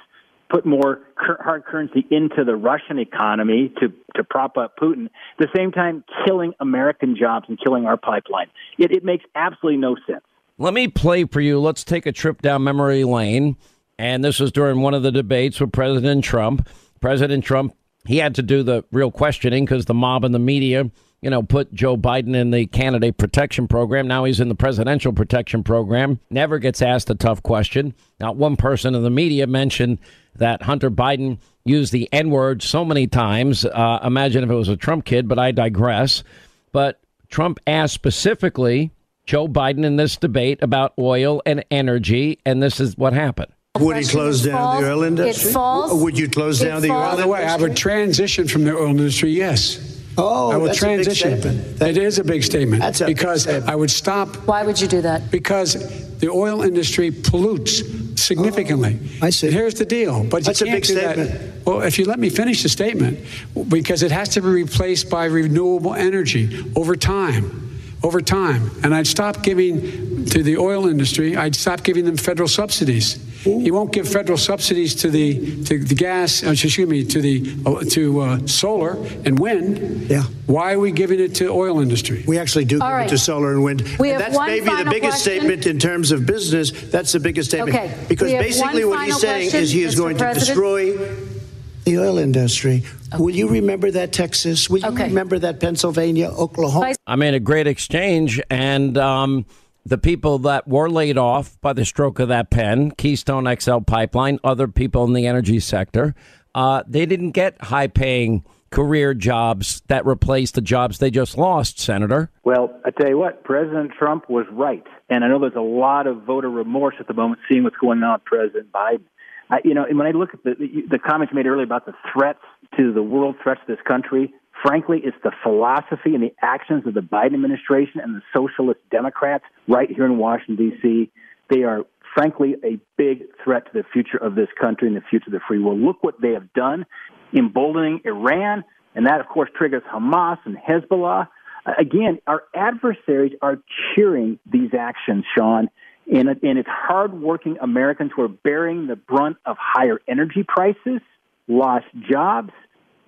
put more hard currency into the Russian economy to, to prop up Putin, at the same time killing American jobs and killing our pipeline. It, it makes absolutely no sense. Let me play for you. Let's take a trip down memory lane. And this was during one of the debates with President Trump. President Trump, he had to do the real questioning because the mob and the media, you know, put Joe Biden in the candidate protection program. Now he's in the presidential protection program. Never gets asked a tough question. Not one person in the media mentioned that Hunter Biden used the N word so many times. Uh, imagine if it was a Trump kid, but I digress. But Trump asked specifically Joe Biden in this debate about oil and energy, and this is what happened. Would he close down falls, the oil industry? It falls. Would you close down the oil industry? By the way, I would transition from the oil industry, yes. Oh, I would that's transition. A big statement. That, it is a big statement. That's a because big statement. I would stop. Why would you do that? Because the oil industry pollutes significantly. Oh, I see. And here's the deal. But that's you a can't big do statement. That. Well, if you let me finish the statement, because it has to be replaced by renewable energy over time over time. And I'd stop giving to the oil industry, I'd stop giving them federal subsidies. He won't give federal subsidies to the to the gas, uh, excuse me, to the uh, to uh, solar and wind. Yeah. Why are we giving it to oil industry? We actually do All give right. it to solar and wind. We and have that's one maybe the biggest question. statement in terms of business. That's the biggest statement. Okay. Because basically what he's saying question, is he is Mr. going to destroy the oil industry. Will you remember that Texas? Will you Okay. remember that Pennsylvania, Oklahoma? I made a great exchange. And um, the people that were laid off by the stroke of that pen, Keystone XL pipeline, other people in the energy sector, uh, they didn't get high paying career jobs that replaced the jobs they just lost, Senator. Well, I tell you what, President Trump was right. And I know there's a lot of voter remorse at the moment, seeing what's going on with President Biden. I, you know, and when I look at the, the, comments made earlier about the threats to the world, threats to this country, frankly, it's the philosophy and the actions of the Biden administration and the socialist Democrats right here in Washington, D.C. They are, frankly, a big threat to the future of this country and the future of the free world. Look what they have done, emboldening Iran, and that, of course, triggers Hamas and Hezbollah. Again, our adversaries are cheering these actions, Sean, and, and it's hardworking Americans who are bearing the brunt of higher energy prices, lost jobs,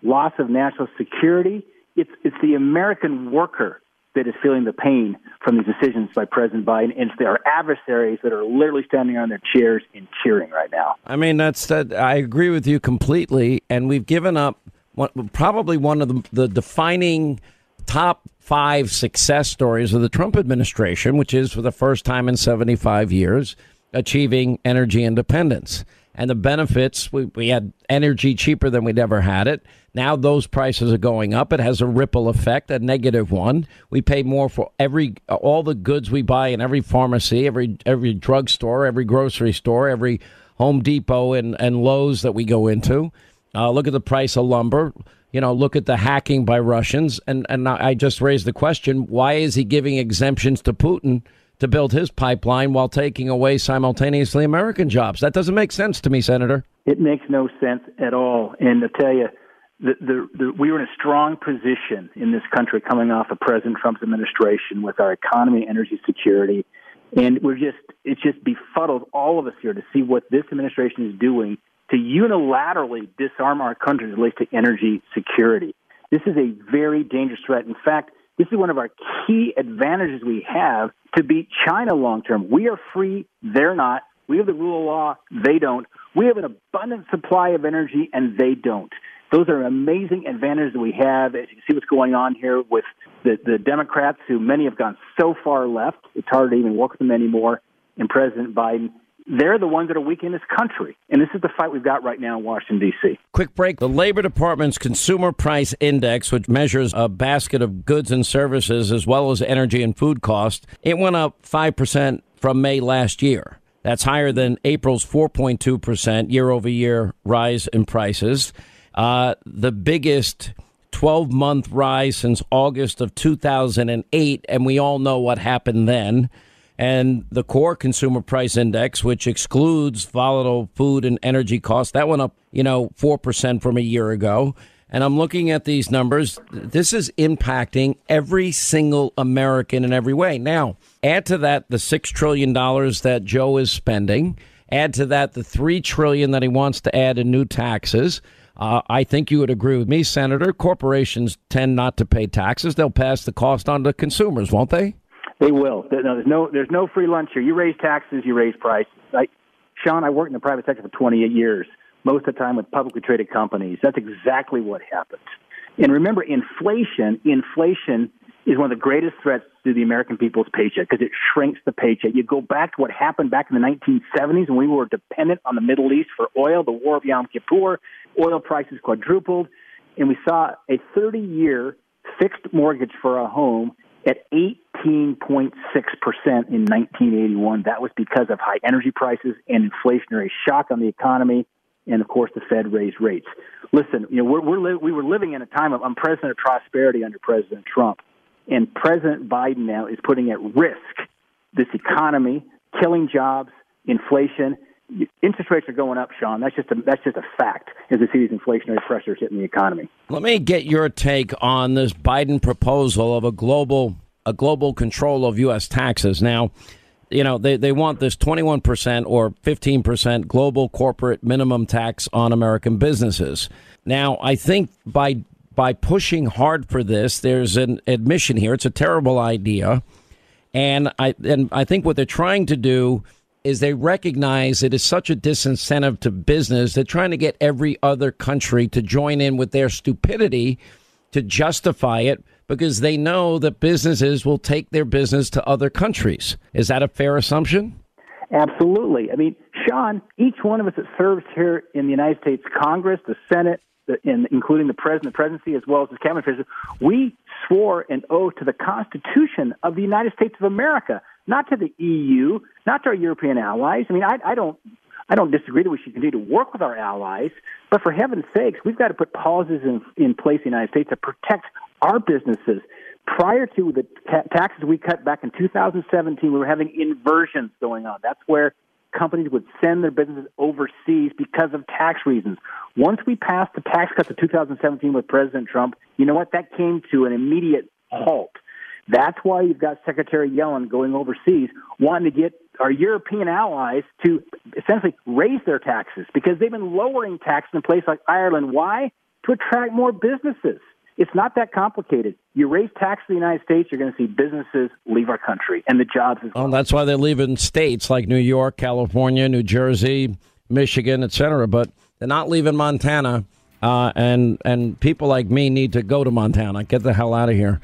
loss of national security. It's, it's the American worker that is feeling the pain from these decisions by President Biden, and it's their adversaries that are literally standing on their chairs and cheering right now. I mean, that's that. I agree with you completely. And we've given up one, probably one of the, the defining top five success stories of the Trump administration, which is for the first time in 75 years, achieving energy independence. And the benefits, we, we had energy cheaper than we'd ever had it. Now those prices are going up. It has a ripple effect, a negative one. We pay more for every all the goods we buy in every pharmacy, every every drugstore, every grocery store, every Home Depot and, and Lowe's that we go into. Uh, look at the price of lumber. You know, look at the hacking by Russians. And, and I just raised the question why is he giving exemptions to Putin to build his pipeline while taking away simultaneously American jobs? That doesn't make sense to me, Senator. It makes no sense at all. And to tell you, the, the, the, we were in a strong position in this country coming off of President Trump's administration with our economy energy security. And we're just, it's just befuddled all of us here to see what this administration is doing to unilaterally disarm our country as it relates to energy security. This is a very dangerous threat. In fact, this is one of our key advantages we have to beat China long term. We are free, they're not. We have the rule of law, they don't. We have an abundant supply of energy, and they don't. Those are amazing advantages that we have. As you see what's going on here with the, the Democrats, who many have gone so far left, it's hard to even work with them anymore, and President Biden. They're the ones that are weak in this country. And this is the fight we've got right now in Washington, D.C. Quick break. The Labor Department's Consumer Price Index, which measures a basket of goods and services as well as energy and food costs, it went up 5% from May last year. That's higher than April's 4.2% year over year rise in prices. uh, the biggest 12 month rise since August of 2008. And we all know what happened then. And the core consumer price index, which excludes volatile food and energy costs, that went up, you know, 4% from a year ago. And I'm looking at these numbers. This is impacting every single American in every way. Now, add to that the $6 trillion that Joe is spending. Add to that the 3 trillion that he wants to add in new taxes. Uh, I think you would agree with me, Senator. Corporations tend not to pay taxes. They'll pass the cost on to consumers, won't they? They will. No, there's no there's no free lunch here. You raise taxes, you raise prices. Like Sean, I worked in the private sector for 28 years most of the time with publicly traded companies. That's exactly what happens. And remember, inflation, inflation is one of the greatest threats to the American people's paycheck because it shrinks the paycheck. You go back to what happened back in the 1970s when we were dependent on the Middle East for oil, the War of Yom Kippur, oil prices quadrupled, and we saw a 30 year fixed mortgage for a home at 18.6% in 1981. That was because of high energy prices and inflationary shock on the economy and of course the Fed raised rates. Listen, you know we're, we're li- we were living in a time of um, unprecedented prosperity under President Trump, and President Biden now is putting at risk this economy, killing jobs, inflation. Interest rates are going up, Sean. That's just a, that's just a fact as we see these inflationary pressures hitting the economy. Let me get your take on this Biden proposal of a global a global control of U.S. taxes. Now, you know, they, they want this 21% or 15% global corporate minimum tax on American businesses. Now, I think by by pushing hard for this, there's an admission here. It's a terrible idea. And I and I think what they're trying to do is they recognize it is such a disincentive to business. They're trying to get every other country to join in with their stupidity to justify it because they know that businesses will take their business to other countries. Is that a fair assumption? Absolutely. I mean, Sean, each one of us that serves here in the United States Congress, the Senate, the, in, including the president, the presidency, as well as the cabinet we swore an oath to the Constitution of the United States of America, not to the EU, not to our European allies. I mean, I, I don't I don't disagree that we should continue to work with our allies, but for heaven's sakes, we've got to put policies in, in place in the United States to protect our businesses. Prior to the ta- taxes we cut back in 2017, we were having inversions going on. That's where companies would send their businesses overseas because of tax reasons. Once we passed the tax cuts of 2017 with President Trump, you know what? That came to an immediate halt. That's why you've got Secretary Yellen going overseas, wanting to get our European allies to essentially raise their taxes because they've been lowering taxes in places like Ireland. Why? To attract more businesses. It's not that complicated. You raise taxes in the United States, you're going to see businesses leave our country and the jobs as well. well that's why they live in states like New York, California, New Jersey, Michigan, etc. But they're not leaving Montana. Uh, and and people like me need to go to Montana. Get the hell out of here.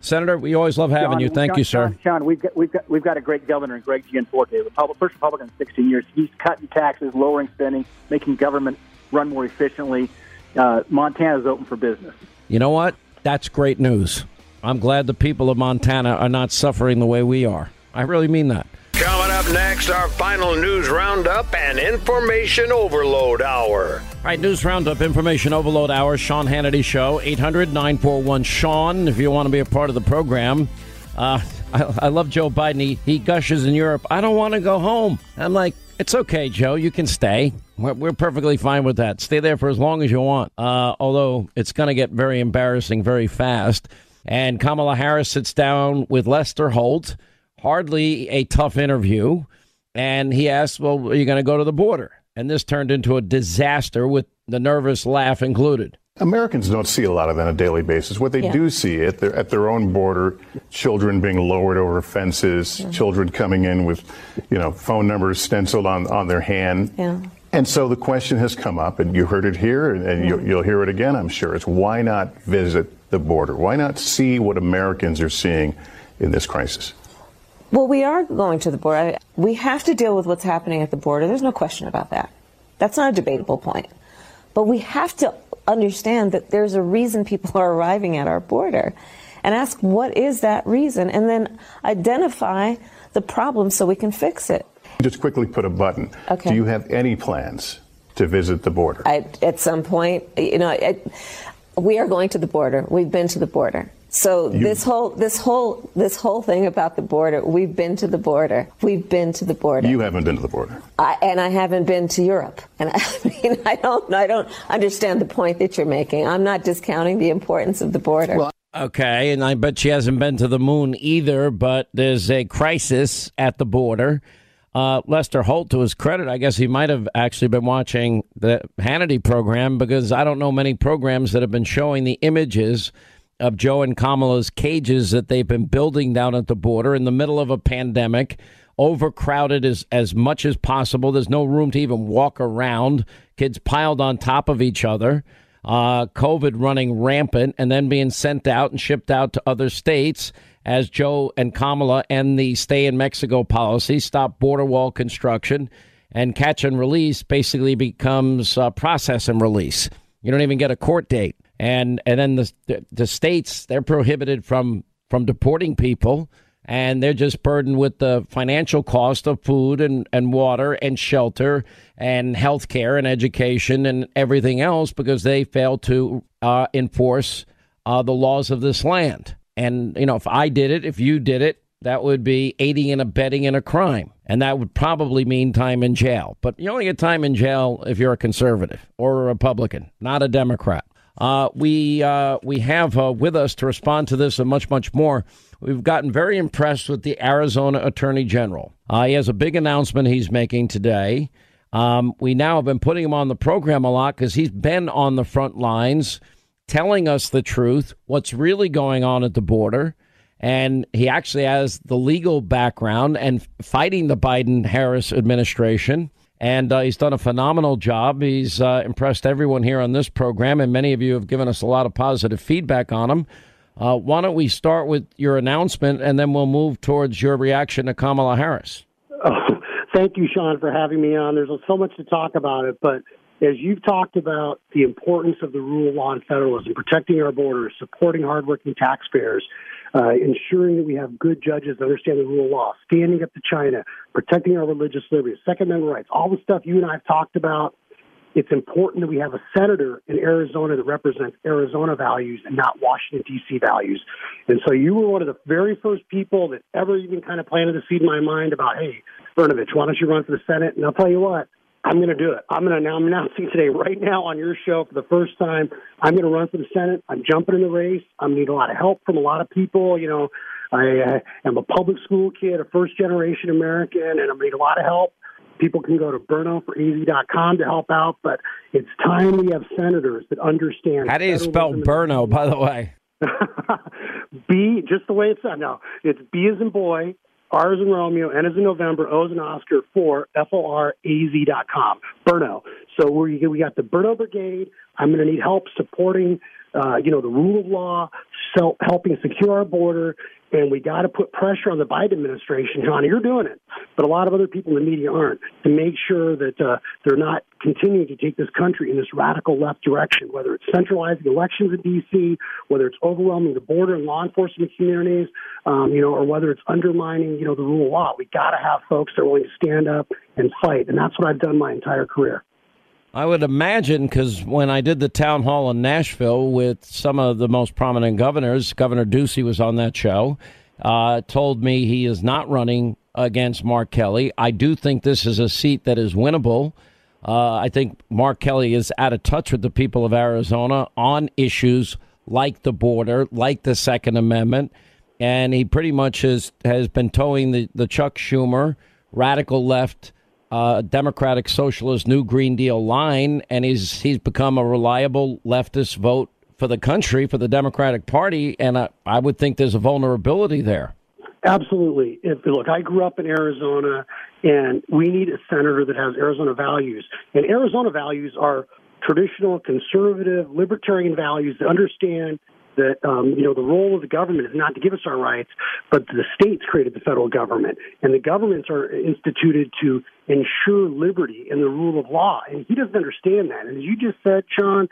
Senator, we always love having Sean, you. Thank Sean, you, sir. Sean, Sean, we've got, we've got we've got a great governor in Greg Gianforte, Republic, first Republican in 16 years. He's cutting taxes, lowering spending, making government run more efficiently. Uh, Montana's open for business. You know what? That's great news. I'm glad the people of Montana are not suffering the way we are. I really mean that. Coming up next, our final news roundup and information overload hour. All right, news roundup, information overload hour, Sean Hannity Show, 800 941 Sean, if you want to be a part of the program. Uh, I, I, love Joe Biden. He, he gushes in Europe. I don't want to go home. I'm like, it's okay, Joe. You can stay. We're, we're perfectly fine with that. Stay there for as long as you want. Uh, although it's going to get very embarrassing very fast. And Kamala Harris sits down with Lester Holt. Hardly a tough interview. And he asks, Well, are you going to go to the border? And this turned into a disaster with the nervous laugh included. Americans don't see a lot of that on a daily basis. What they yeah. do see at their, at their own border, children being lowered over fences, yeah. children coming in with, you know, phone numbers stenciled on, on their hand. Yeah. And so the question has come up, and you heard it here, and, and you'll, you'll hear it again, I'm sure. It's why not visit the border? Why not see what Americans are seeing in this crisis? Well, we are going to the border. We have to deal with what's happening at the border. There's no question about that. That's not a debatable point. But we have to understand that there's a reason people are arriving at our border and ask what is that reason and then identify the problem so we can fix it. Just quickly put a button. Okay. Do you have any plans to visit the border? I, at some point, you know, I, we are going to the border. We've been to the border. So You- this whole this whole this whole thing about the border, we've been to the border. We've been to the border. You haven't been to the border. I, and I haven't been to Europe. And I mean, I don't I don't understand the point that you're making. I'm not discounting the importance of the border. Well, Okay, and I bet she hasn't been to the moon either, but there's a crisis at the border. Uh, Lester Holt, to his credit, I guess he might have actually been watching the Hannity program because I don't know many programs that have been showing the images of Joe and Kamala's cages that they've been building down at the border in the middle of a pandemic, overcrowded as, as much as possible. There's no room to even walk around, kids piled on top of each other. Uh, COVID running rampant and then being sent out and shipped out to other states as Joe and Kamala end the stay in Mexico policy, stop border wall construction, and catch and release basically becomes uh, process and release. You don't even get a court date, and and then the the, states they're prohibited from from deporting people. And they're just burdened with the financial cost of food and, and water and shelter and health care and education and everything else because they fail to uh, enforce uh, the laws of this land. And, you know, if I did it, if you did it, that would be aiding and abetting in a crime. And that would probably mean time in jail. But you only get time in jail if you're a conservative or a Republican, not a Democrat. Uh, we uh, we have uh, with us to respond to this and much much more. We've gotten very impressed with the Arizona Attorney General. Uh, he has a big announcement he's making today. Um, we now have been putting him on the program a lot because he's been on the front lines, telling us the truth, what's really going on at the border, and he actually has the legal background and fighting the Biden Harris administration and uh, he's done a phenomenal job. He's uh, impressed everyone here on this program, and many of you have given us a lot of positive feedback on him. Uh, why don't we start with your announcement, and then we'll move towards your reaction to Kamala Harris? Oh, thank you, Sean, for having me on. There's so much to talk about it, but as you've talked about the importance of the rule of law and federalism, protecting our borders, supporting hardworking taxpayers, uh, ensuring that we have good judges that understand the rule of law, standing up to China, protecting our religious liberties, Second Amendment rights, all the stuff you and I have talked about. It's important that we have a senator in Arizona that represents Arizona values and not Washington, D.C. values. And so you were one of the very first people that ever even kind of planted the seed in my mind about, hey, Brnovich, why don't you run for the Senate? And I'll tell you what, I'm going to do it. I'm going to. I'm announcing today, right now, on your show for the first time. I'm going to run for the Senate. I'm jumping in the race. I'm going to need a lot of help from a lot of people. You know, I uh, am a public school kid, a first generation American, and to need a lot of help. People can go to brnoforaz.com to help out, but it's time we have senators that understand. How do you spell Burno, by the way? B, just the way it's said. No, it's B as in boy, R as in Romeo, N as in November, O as in Oscar, for F-O-R-A-Z dot com. Burno. So we we got the Burno Brigade. I'm going to need help supporting, uh, you know, the rule of law, so helping secure our border, and we got to put pressure on the Biden administration. Johnny, you're doing it, but a lot of other people in the media aren't to make sure that uh, they're not continuing to take this country in this radical left direction. Whether it's centralizing elections in D.C., whether it's overwhelming the border and law enforcement communities, um, you know, or whether it's undermining, you know, the rule of law. We got to have folks that are willing to stand up and fight, and that's what I've done my entire career. I would imagine because when I did the town hall in Nashville with some of the most prominent governors, Governor Ducey was on that show, uh, told me he is not running against Mark Kelly. I do think this is a seat that is winnable. Uh, I think Mark Kelly is out of touch with the people of Arizona on issues like the border, like the Second Amendment, and he pretty much has has been towing the, the Chuck Schumer radical left uh, Democratic Socialist New Green Deal line, and he's he's become a reliable leftist vote for the country for the Democratic Party, and I, I would think there's a vulnerability there. Absolutely. If look, I grew up in Arizona, and we need a senator that has Arizona values. And Arizona values are traditional, conservative, libertarian values that understand that um, you know the role of the government is not to give us our rights, but the states created the federal government, and the governments are instituted to ensure liberty and the rule of law. And he doesn't understand that. And as you just said, Sean,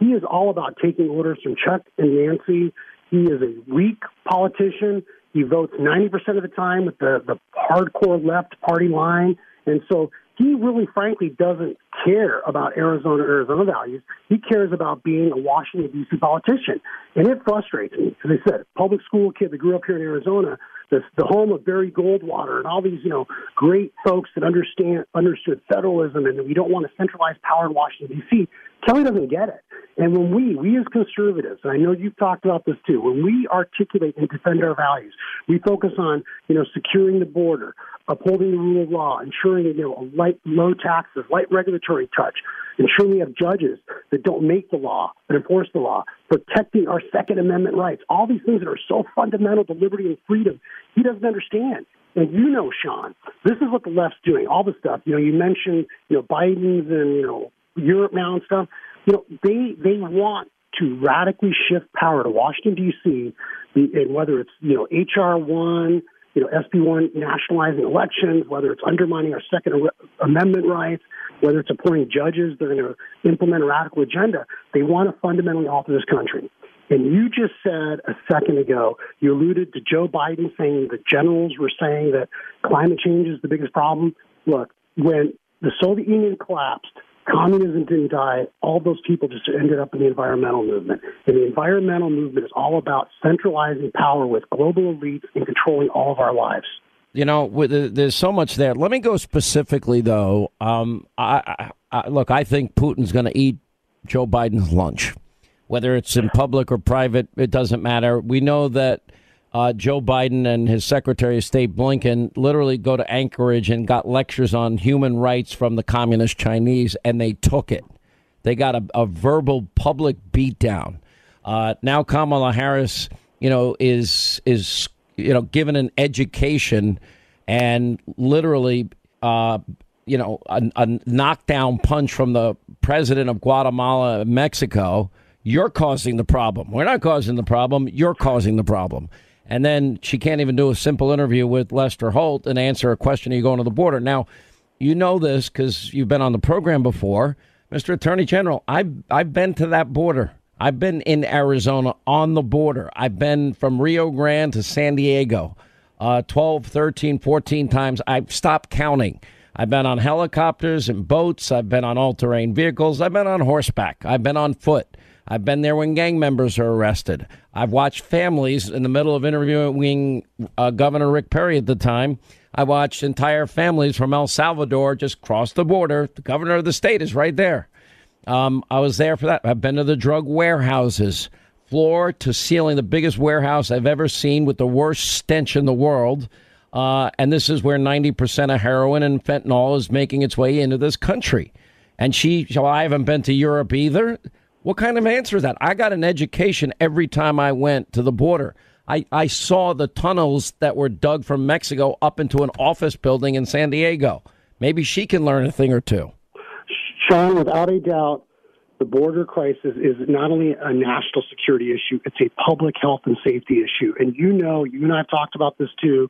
he is all about taking orders from Chuck and Nancy. He is a weak politician. He votes 90% of the time with the, the hardcore left party line. And so he really, frankly, doesn't care about Arizona, Arizona values. He cares about being a Washington, D.C. politician. And it frustrates me. As I said, public school kid that grew up here in Arizona, the, the home of Barry Goldwater and all these, you know, great folks that understand understood federalism and that we don't want to centralize power in Washington, D.C. Kelly doesn't get it. And when we, we as conservatives, and I know you've talked about this too, when we articulate and defend our values, we focus on, you know, securing the border, upholding the rule of law, ensuring, you know, light, low taxes, light regulatory touch, ensuring we have judges that don't make the law but enforce the law, protecting our Second Amendment rights, all these things that are so fundamental to liberty and freedom. He doesn't understand. And you know, Sean, this is what the left's doing. All the stuff. You know, you mentioned, you know, Biden's and you know Europe now and stuff. You know, they they want to radically shift power to Washington D.C. And whether it's you know HR one, you know SB one nationalizing elections, whether it's undermining our Second Amendment rights, whether it's appointing judges they're going to implement a radical agenda, they want to fundamentally alter this country. And you just said a second ago, you alluded to Joe Biden saying the generals were saying that climate change is the biggest problem. Look, when the Soviet Union collapsed, communism didn't die. All those people just ended up in the environmental movement. And the environmental movement is all about centralizing power with global elites and controlling all of our lives. You know, there's so much there. Let me go specifically, though. Um, I, I, look, I think Putin's going to eat Joe Biden's lunch, whether it's in public or private. It doesn't matter. We know that uh, Joe Biden and his Secretary of State Blinken literally go to Anchorage and got lectures on human rights from the communist Chinese, and they took it. They got a, a verbal public beatdown. Uh, now Kamala Harris, you know, is is you know given an education and literally, uh, you know, a, a knockdown punch from the president of Guatemala, Mexico. You're causing the problem. We're not causing the problem. You're causing the problem. And then she can't even do a simple interview with Lester Holt and answer a question. Are you going to the border? Now, you know this because you've been on the program before, Mr. Attorney General. I've I've been to that border. I've been in Arizona on the border. I've been from Rio Grande to San Diego uh, 12, 13, 14 times. I've stopped counting. I've been on helicopters and boats. I've been on all terrain vehicles. I've been on horseback. I've been on foot. I've been there when gang members are arrested. I've watched families in the middle of interviewing uh, Governor Rick Perry at the time. I watched entire families from El Salvador just cross the border. The governor of the state is right there. Um, I was there for that. I've been to the drug warehouses, floor to ceiling, the biggest warehouse I've ever seen with the worst stench in the world. Uh, and this is where 90% of heroin and fentanyl is making its way into this country. And she, well, I haven't been to Europe either. What kind of answer is that? I got an education every time I went to the border. I, I saw the tunnels that were dug from Mexico up into an office building in San Diego. Maybe she can learn a thing or two. Sean, without a doubt, the border crisis is not only a national security issue, it's a public health and safety issue. And you know, you and I have talked about this too,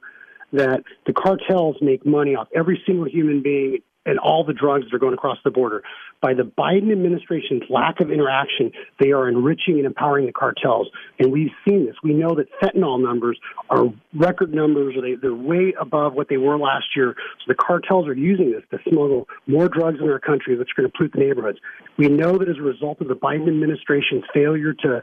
that the cartels make money off every single human being and all the drugs that are going across the border. By the Biden administration's lack of interaction, they are enriching and empowering the cartels. And we've seen this. We know that fentanyl numbers are record numbers, or they, they're way above what they were last year. So the cartels are using this to smuggle more drugs in our country, which are going to pollute the neighborhoods. We know that as a result of the Biden administration's failure to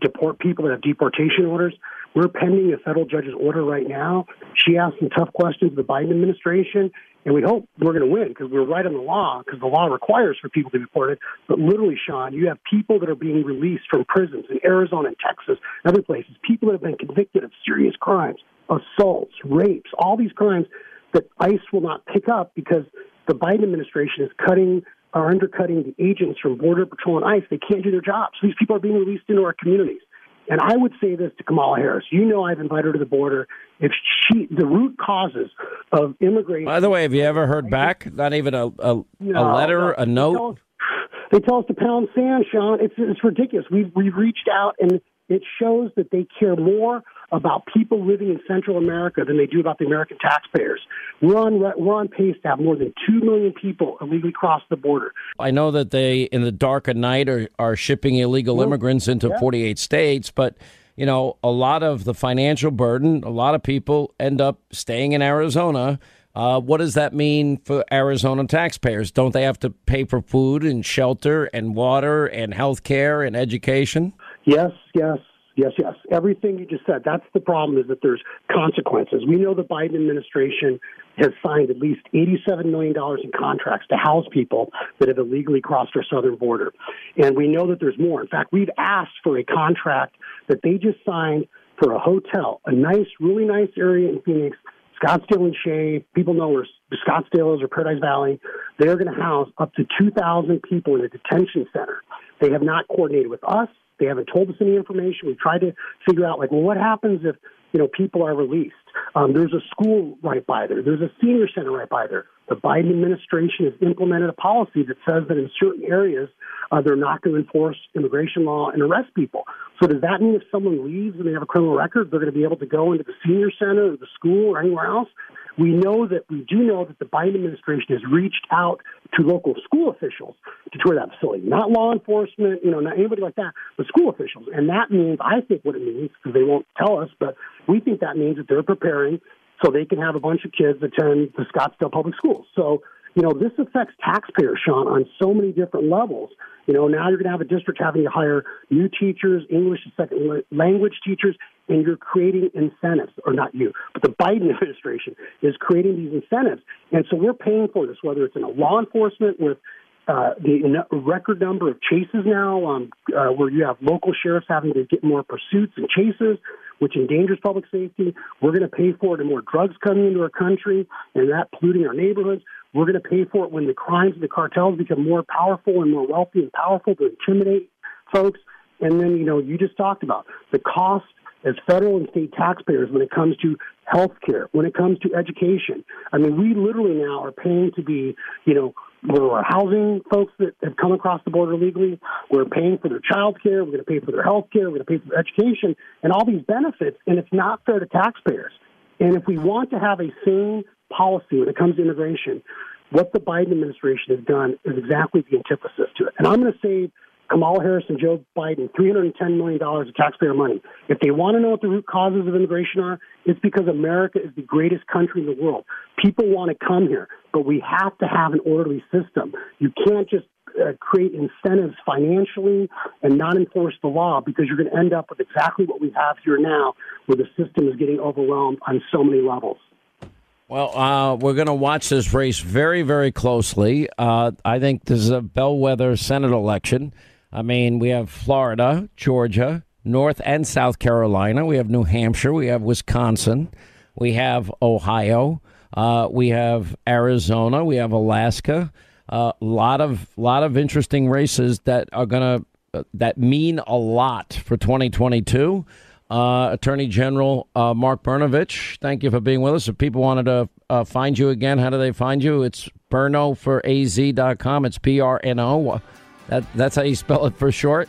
deport people that have deportation orders, we're pending a federal judge's order right now. She asked some tough questions to the Biden administration, and we hope we're going to win because we're right on the law because the law requires for people to be deported. But literally, Sean, you have people that are being released from prisons in Arizona and Texas, other places, people that have been convicted of serious crimes, assaults, rapes, all these crimes that ICE will not pick up because the Biden administration is cutting are undercutting the agents from Border Patrol and ICE. They can't do their jobs. These people are being released into our communities. And I would say this to Kamala Harris. You know, I've invited her to the border. If she, the root causes of immigration. By the way, have you ever heard back? Not even a a, no, a letter, no. a note. They tell, us, they tell us to pound sand, Sean. It's it's ridiculous. We've we've reached out, and it shows that they care more about people living in Central America than they do about the American taxpayers. We're on we're on pace to have more than two million people illegally cross the border. I know that they, in the dark of night, are are shipping illegal immigrants into yeah. 48 states, but you know, a lot of the financial burden, a lot of people end up staying in Arizona. Uh, what does that mean for Arizona taxpayers? Don't they have to pay for food and shelter and water and health care and education? Yes, yes, yes, yes. Everything you just said. That's the problem is that there's consequences. We know the Biden administration has signed at least $87 million in contracts to house people that have illegally crossed our southern border. And we know that there's more. In fact, we've asked for a contract that they just signed for a hotel, a nice, really nice area in Phoenix Scottsdale and Shea, people know where Scottsdale is or Paradise Valley. They're going to house up to 2,000 people in a detention center. They have not coordinated with us. They haven't told us any information. We've tried to figure out, like, well, what happens if, you know, people are released? Um, there's a school right by there. There's a senior center right by there. The Biden administration has implemented a policy that says that in certain areas, uh, they're not going to enforce immigration law and arrest people. So does that mean if someone leaves and they have a criminal record, they're going to be able to go into the senior center or the school or anywhere else? We know that we do know that the Biden administration has reached out to local school officials to tour that facility, not law enforcement, you know, not anybody like that, but school officials. And that means, I think, what it means because they won't tell us, but we think that means that they're preparing so they can have a bunch of kids attend the Scottsdale Public Schools. So you know, this affects taxpayers, Sean, on so many different levels. You know, now you're going to have a district having to hire new teachers, English as second language teachers, and you're creating incentives, or not you, but the Biden administration is creating these incentives. And so we're paying for this, whether it's in law enforcement with uh, the record number of chases now, um, uh, where you have local sheriffs having to get more pursuits and chases, which endangers public safety. We're going to pay for it in more drugs coming into our country and that polluting our neighborhoods. We're going to pay for it when the crimes and the cartels become more powerful and more wealthy and powerful to intimidate folks. And then, you know, you just talked about the cost as federal and state taxpayers when it comes to health care, when it comes to education. I mean, we literally now are paying to be, you know, we're housing folks that have come across the border legally. We're paying for their child care. We're going to pay for their health care. We're going to pay for their education and all these benefits. And it's not fair to taxpayers. And if we want to have a sane policy when it comes to immigration, what the Biden administration has done is exactly the antithesis to it. And I'm going to save Kamala Harris and Joe Biden $310 million of taxpayer money. If they want to know what the root causes of immigration are, it's because America is the greatest country in the world. People want to come here, but we have to have an orderly system. You can't just uh, create incentives financially and not enforce the law because you're going to end up with exactly what we have here now, where the system is getting overwhelmed on so many levels. Well, uh, we're going to watch this race very, very closely. Uh, I think this is a bellwether Senate election. I mean, we have Florida, Georgia, North and South Carolina. We have New Hampshire. We have Wisconsin. We have Ohio. Uh, we have Arizona. We have Alaska. A uh, lot of lot of interesting races that are to uh, that mean a lot for 2022. Uh, Attorney General uh, Mark Brnovich, thank you for being with us. If people wanted to uh, find you again, how do they find you? It's brnoforaz.com. It's B R N O. That, that's how you spell it for short?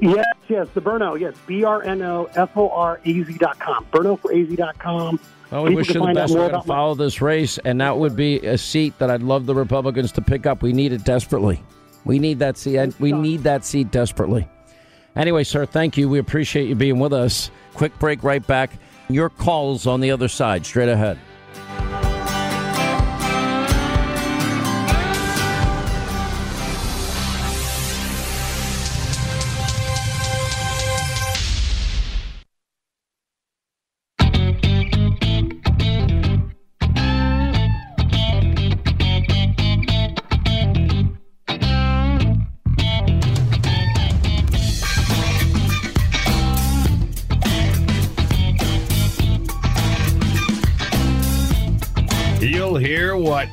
Yes, yes, the Brno, yes, B R N O F O R A Z.com. brnoforaz.com. Well, we wish you the best. We're going to follow this race, and that would be a seat that I'd love the Republicans to pick up. We need it desperately. We need that seat. We need that seat desperately. Anyway, sir, thank you. We appreciate you being with us. Quick break, right back. Your calls on the other side, straight ahead.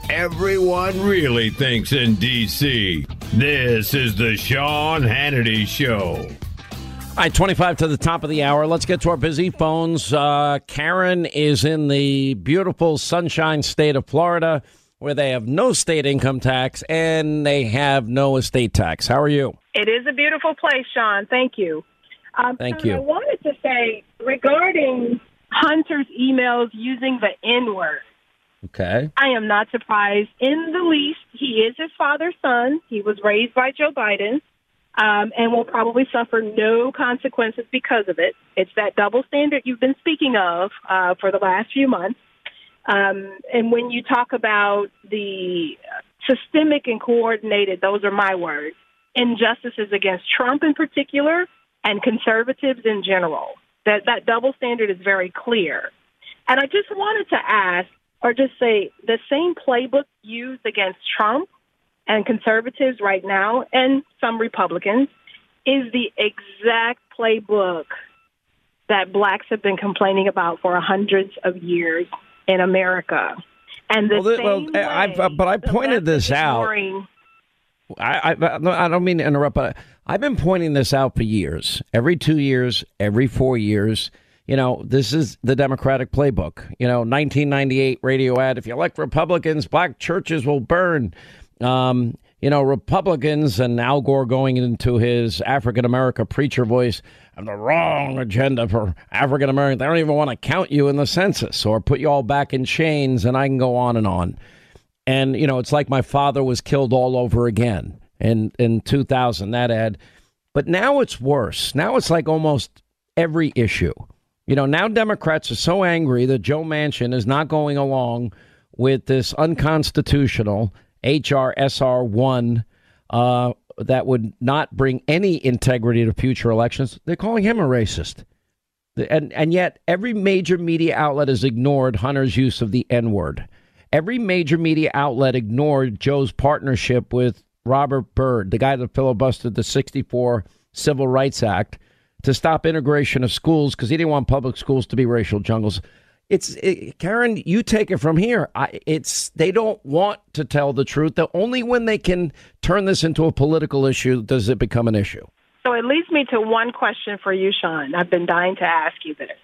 Everyone really thinks in D.C. This is the Sean Hannity Show. All right, 25 to the top of the hour. Let's get to our busy phones. Uh, Karen is in the beautiful sunshine state of Florida where they have no state income tax and they have no estate tax. How are you? It is a beautiful place, Sean. Thank you. Um, Thank you. I wanted to say regarding Hunter's emails using the N word. Okay. I am not surprised in the least. He is his father's son. He was raised by Joe Biden um, and will probably suffer no consequences because of it. It's that double standard you've been speaking of uh, for the last few months. Um, and when you talk about the systemic and coordinated, those are my words, injustices against Trump in particular and conservatives in general. That that double standard is very clear. And I just wanted to ask, or just say, the same playbook used against Trump and conservatives right now, and some Republicans, is the exact playbook that blacks have been complaining about for hundreds of years in America. And the Well, same well, I've, uh, but I pointed this out. I, I, I don't mean to interrupt, but I've been pointing this out for years. Every two years, every four years. You know, this is the Democratic playbook. You know, 1998 radio ad. If you elect Republicans, black churches will burn. Um, you know, Republicans and Al Gore going into his African America preacher voice have the wrong agenda for African Americans. They don't even want to count you in the census or put you all back in chains, and I can go on and on. And you know, it's like my father was killed all over again in in 2000 that ad. But now it's worse. Now it's like almost every issue. You know, now Democrats are so angry that Joe Manchin is not going along with this unconstitutional HR SR one uh, that would not bring any integrity to future elections. They're calling him a racist. And and yet every major media outlet has ignored Hunter's use of the N word. Every major media outlet ignored Joe's partnership with Robert Byrd, the guy that filibustered the 64 Civil Rights Act to stop integration of schools because he didn't want public schools to be racial jungles. It's it, Karen, you take it from here. I, it's they don't want to tell the truth. The only when they can turn this into a political issue does it become an issue. So it leads me to one question for you, Sean. I've been dying to ask you this.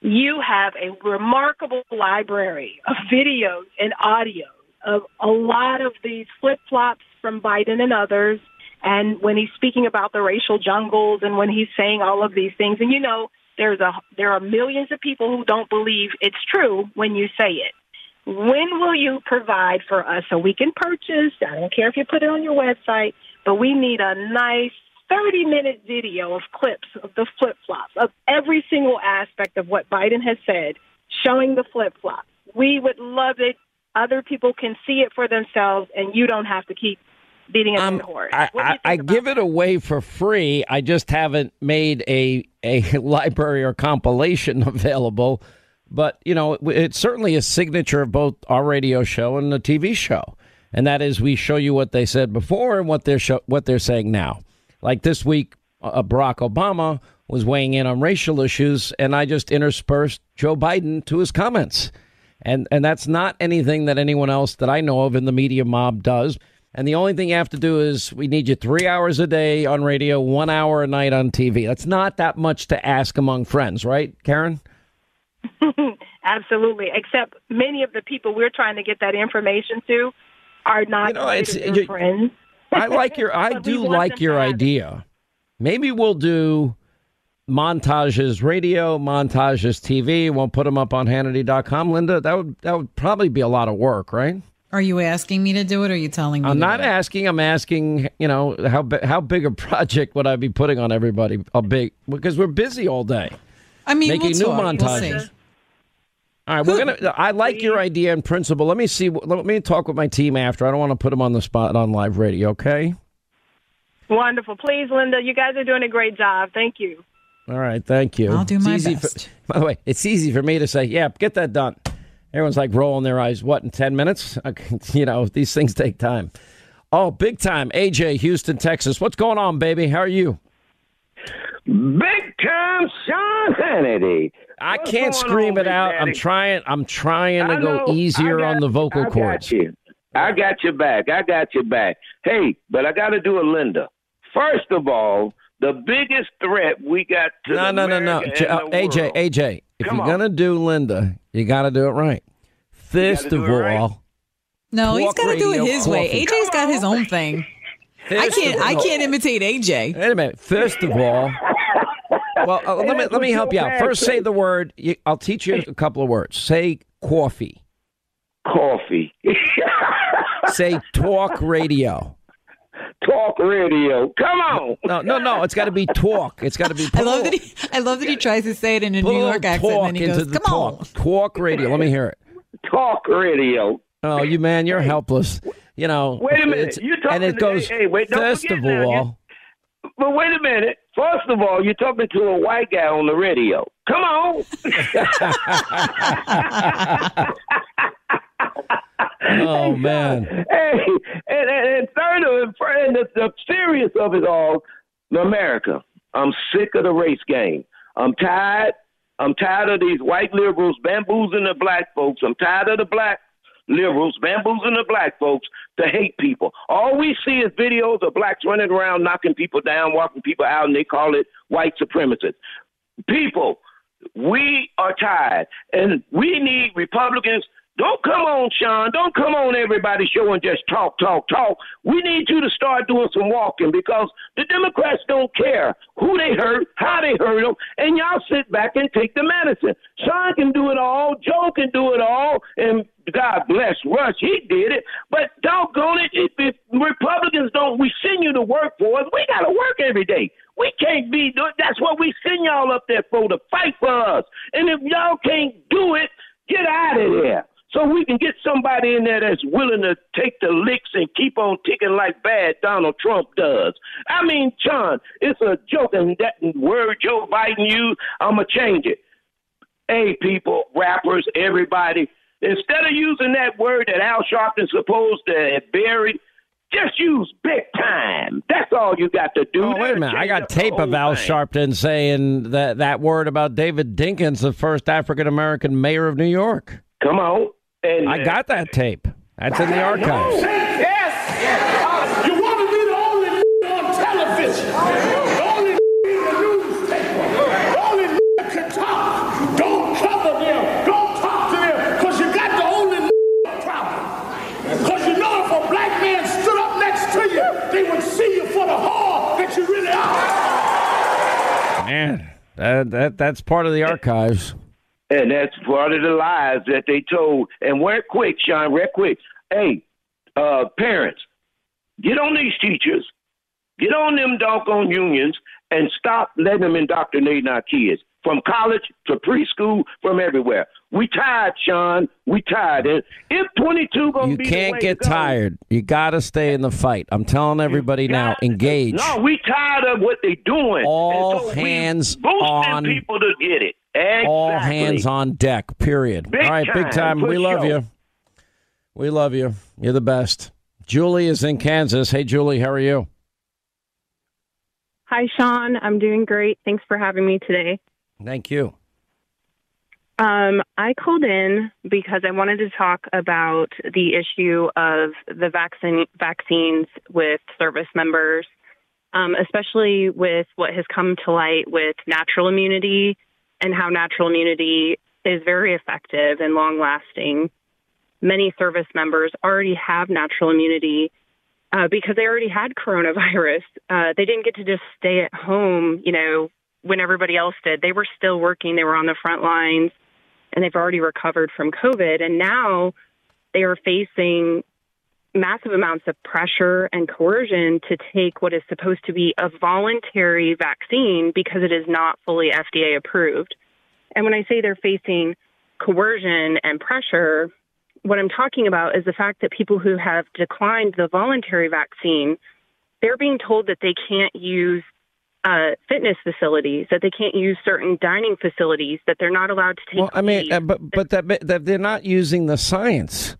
You have a remarkable library of videos and audio of a lot of these flip flops from Biden and others. And when he's speaking about the racial jungles and when he's saying all of these things, and you know, there's a there are millions of people who don't believe it's true when you say it. When will you provide for us so we can purchase? I don't care if you put it on your website, but we need a nice 30 minute video of clips of the flip flops, of every single aspect of what Biden has said, showing the flip flops. We would love it. Other people can see it for themselves, and you don't have to keep beating a dead horse. I, I, I give it away for free. I just haven't made a a library or compilation available. But you know, it, it's certainly a signature of both our radio show and the TV show, and that is we show you what they said before and what they're show, what they're saying now. Like this week, uh, Barack Obama was weighing in on racial issues, and I just interspersed Joe Biden to his comments. And and that's not anything that anyone else that I know of in the media mob does. And the only thing you have to do is we need you three hours a day on radio, one hour a night on TV. That's not that much to ask among friends, right, Karen? Absolutely. Except many of the people we're trying to get that information to are not You know, it's- considered you- friends. I like your I do like your it. idea. Maybe we'll do montages radio, montages TV. We'll put them up on Hannity.com. Linda, that would that would probably be a lot of work, right? Are you asking me to do it or are you telling me? I'm to not do it? asking. I'm asking. You know how how big a project would I be putting on everybody? A big because we're busy all day. I mean, making we'll new talk. We'll montages. All right, we're gonna. I like your idea in principle. Let me see. Let me talk with my team after. I don't want to put them on the spot on live radio. Okay. Wonderful. Please, Linda, you guys are doing a great job. Thank you. All right. Thank you. I'll do It's my easy best. For, by the way, it's easy for me to say, "Yeah, get that done." Everyone's like rolling their eyes. What in ten minutes? You know, these things take time. Oh, big time. AJ, Houston, Texas. What's going on, baby? How are you? Big time Sean Hannity. I What's can't scream it out. I'm trying. I'm trying to I go easier got- on the vocal I got cords. you. I got your back. I got your back. Hey, but I got to do a Linda. First of all, the biggest threat we got to No, no, no, no. America J- and uh, the AJ, world. AJ, if Come you're on. gonna do Linda, you got to do it right. First of it right. all, No, he's got to do it radio his way. coffee. AJ's got his own thing. I can't. I can't imitate AJ. Wait a minute. First of all, well, uh, let me let me help you out. First, say the word. You, I'll teach you a couple of words. Say coffee. Coffee. Say talk radio. Talk radio. Come on. No, no, no. It's got to be talk. It's got to be. I love that he. I love that he tries to say it in a Put New York accent, talk and then he into goes, the "Come on." talk. Talk radio. Let me hear it. talk radio. Oh, you man, you're helpless. You know. Wait a minute. You talking and it to- goes. hey, hey, wait, first of now, all, But wait a minute. First of all, you're talking to a white guy on the radio. Come on. oh man. Hey, and, and, and third of it, and the, the serious of it all, America. I'm sick of the race game. I'm tired. I'm tired of these white liberals bamboozling the black folks. I'm tired of the black liberals bamboozling the black folks to hate people. All we see is videos of blacks running around knocking people down, walking people out, and they call it white supremacists. People, we are tired, and we need Republicans. Don't come on, Sean. Don't come on everybody show and just talk, talk, talk. We need you to start doing some walking because the Democrats don't care who they hurt, how they hurt them, and y'all sit back and take the medicine. Sean can do it all. Joe can do it all, and God bless Rush, he did it. But doggone it, if, if Republicans don't, we send you to work for us. We got to work every day. We can't be. That's what we send y'all up there for to fight for us. And if y'all can't do it, get out of there. So we can get somebody in there that's willing to take the licks and keep on ticking like bad Donald Trump does. I mean, John, it's a joke, and that word Joe Biden used, I'm gonna change it. Hey, people, rappers, everybody, instead of using that word that Al Sharpton's supposed to have buried, just use big time. That's all you got to do. Oh, wait a minute. I got tape of Al Sharpton saying that, that word about David Dinkins, the first African American mayor of New York. Come on. And, I got that uh, tape. That's in the archives. Yes. You want to be the only on television, the only in the newspaper, the only can talk. Don't cover them. Don't talk to them because you got the only problem. Because you know if a black man stood up next to you, they would see you for the whore that you really are. Man, that, that that's part of the archives. And that's part of the lies that they told. And real quick, Sean, real quick. Hey, uh, parents, get on these teachers, get on them doggone unions, and stop letting them indoctrinating our kids from college to preschool, from everywhere. We tired, Sean. We tired. And if 22 gonna You be the can't get to go- tired. You got to stay in the fight. I'm telling everybody now, engage. No, we tired of what they doing. All so hands boosting on- people to get it. Exactly. All hands on deck, period. Big All right, big time, time. We love sure. you. We love you. You're the best. Julie is in Kansas. Hey, Julie, how are you? Hi, Sean. I'm doing great. Thanks for having me today. Thank you. Um, I called in because I wanted to talk about the issue of the vaccine vaccines with service members, um, especially with what has come to light with natural immunity and how natural immunity is very effective and long lasting. Many service members already have natural immunity uh, because they already had coronavirus. Uh, they didn't get to just stay at home, you know, when everybody else did. They were still working, they were on the front lines, and they've already recovered from COVID. And now they are facing massive amounts of pressure and coercion to take what is supposed to be a voluntary vaccine because it is not fully FDA approved. And when I say they're facing coercion and pressure, what I'm talking about is the fact that people who have declined the voluntary vaccine, they're being told that they can't use uh, fitness facilities, that they can't use certain dining facilities, that they're not allowed to take. Well, I mean, uh, but but that, that they're not using the science.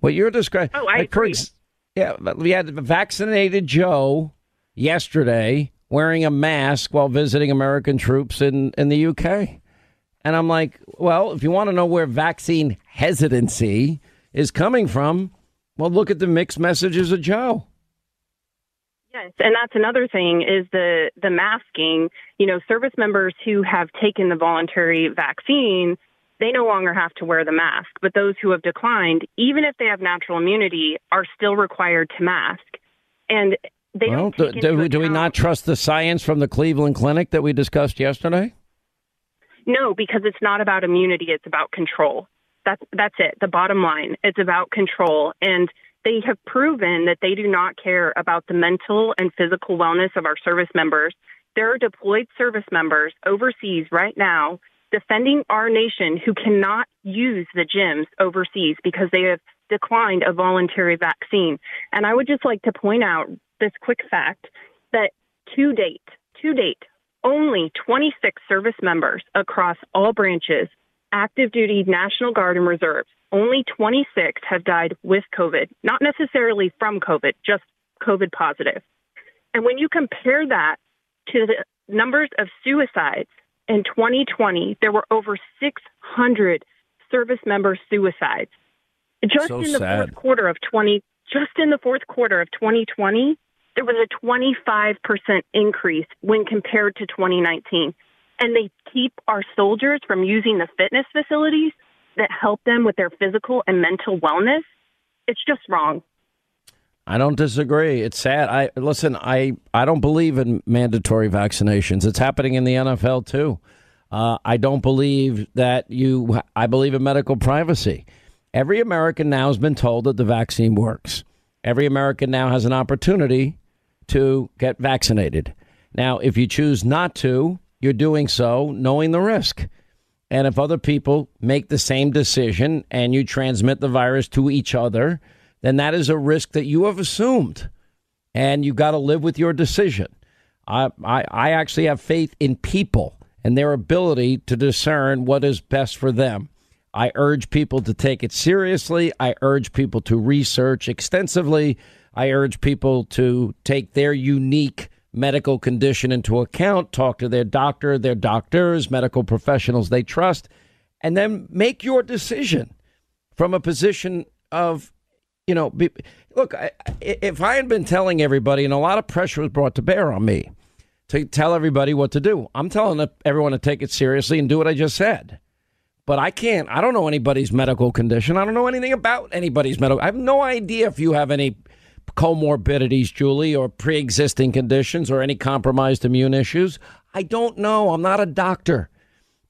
What you're describing. Oh, I like, agree. ex- yeah, we had vaccinated Joe yesterday wearing a mask while visiting American troops in in the UK, and I'm like, well, if you want to know where vaccine hesitancy is coming from, well, look at the mixed messages of Joe. Yes, and that's another thing is the the masking. You know, service members who have taken the voluntary vaccine, they no longer have to wear the mask. But those who have declined, even if they have natural immunity, are still required to mask. And they well, don't do, do, we- do we not trust the science from the Cleveland Clinic that we discussed yesterday? No, because it's not about immunity, it's about control. That's that's it. The bottom line. It's about control and they have proven that they do not care about the mental and physical wellness of our service members. There are deployed service members overseas right now defending our nation who cannot use the gyms overseas because they have declined a voluntary vaccine. And I would just like to point out this quick fact that to date, to date, only 26 service members across all branches, active duty, National Guard, and reserves, only 26 have died with COVID, not necessarily from COVID, just COVID positive. And when you compare that to the numbers of suicides in 2020, there were over 600 service member suicides. Just So in the sad. fourth quarter of 20, just in the fourth quarter of 2020, there was a 25% increase when compared to 2019. And they keep our soldiers from using the fitness facilities that help them with their physical and mental wellness. It's just wrong. I don't disagree. It's sad. I listen. I I don't believe in mandatory vaccinations. It's happening in the NFL too. Uh, I don't believe that you. I believe in medical privacy. Every American now has been told that the vaccine works. Every American now has an opportunity to get vaccinated. Now, if you choose not to, you're doing so knowing the risk. And if other people make the same decision and you transmit the virus to each other, then that is a risk that you have assumed. And you've got to live with your decision. I, I, I actually have faith in people and their ability to discern what is best for them. I urge people to take it seriously. I urge people to research extensively. I urge people to take their unique medical condition into account, talk to their doctor, their doctors, medical professionals they trust, and then make your decision from a position of, you know, be, look, I, if I had been telling everybody, and a lot of pressure was brought to bear on me to tell everybody what to do, I'm telling everyone to take it seriously and do what I just said. But I can't. I don't know anybody's medical condition. I don't know anything about anybody's medical. I have no idea if you have any comorbidities, Julie, or pre existing conditions or any compromised immune issues. I don't know. I'm not a doctor.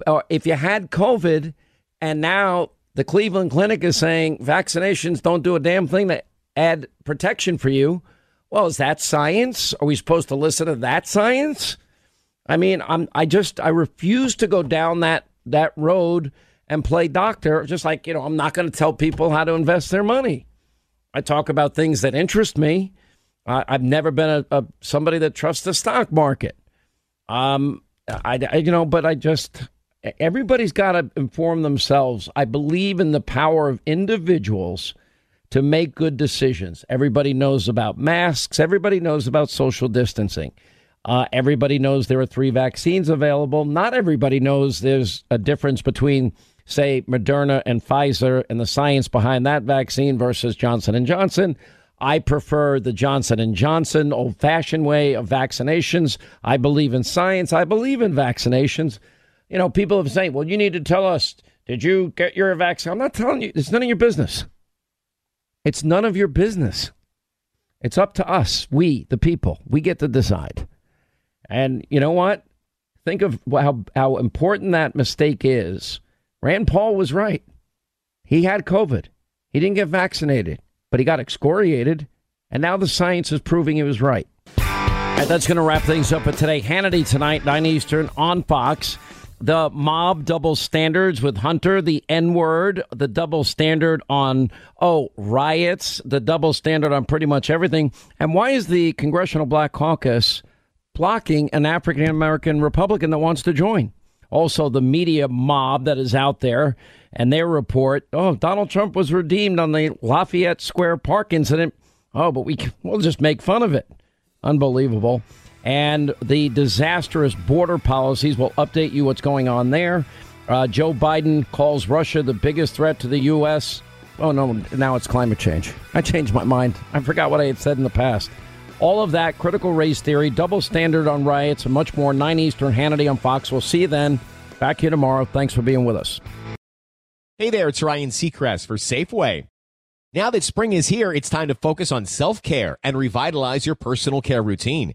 Or if you had COVID and now the Cleveland Clinic is saying vaccinations don't do a damn thing to add protection for you, well, is that science? Are we supposed to listen to that science? I mean, I'm I just I refuse to go down that that road and play doctor. Just like you know, I'm not going to tell people how to invest their money. I talk about things that interest me. I, I've never been a, a somebody that trusts the stock market. Um, I, I you know, but I just everybody's got to inform themselves. I believe in the power of individuals to make good decisions. Everybody knows about masks. Everybody knows about social distancing. Uh, everybody knows there are three vaccines available. Not everybody knows there's a difference between, say, Moderna and Pfizer and the science behind that vaccine versus Johnson and Johnson. I prefer the Johnson and Johnson old-fashioned way of vaccinations. I believe in science. I believe in vaccinations. You know, people have saying, "Well, you need to tell us. Did you get your vaccine?" I'm not telling you. It's none of your business. It's none of your business. It's up to us, we, the people. We get to decide. And you know what? Think of how how important that mistake is. Rand Paul was right. He had COVID. He didn't get vaccinated, but he got excoriated, and now the science is proving he was right. And that's going to wrap things up for today. Hannity tonight, 9 Eastern on Fox. The mob double standards with Hunter, the N word, the double standard on, oh, riots, the double standard on pretty much everything. And why is the Congressional Black Caucus blocking an African American Republican that wants to join? Also, the media mob that is out there and their report, oh, Donald Trump was redeemed on the Lafayette Square Park incident. Oh, but we, we'll just make fun of it. Unbelievable. And the disastrous border policies We'll update you what's going on there. Uh, Joe Biden calls Russia the biggest threat to the U.S. Oh, no, now it's climate change. I changed my mind. I forgot what I had said in the past. All of that, critical race theory, double standard on riots, and much more. 9 Eastern, Hannity on Fox. We'll see you then. Back here tomorrow. Thanks for being with us. Hey there, it's Ryan Seacrest for Safeway. Now that spring is here, it's time to focus on self care and revitalize your personal care routine.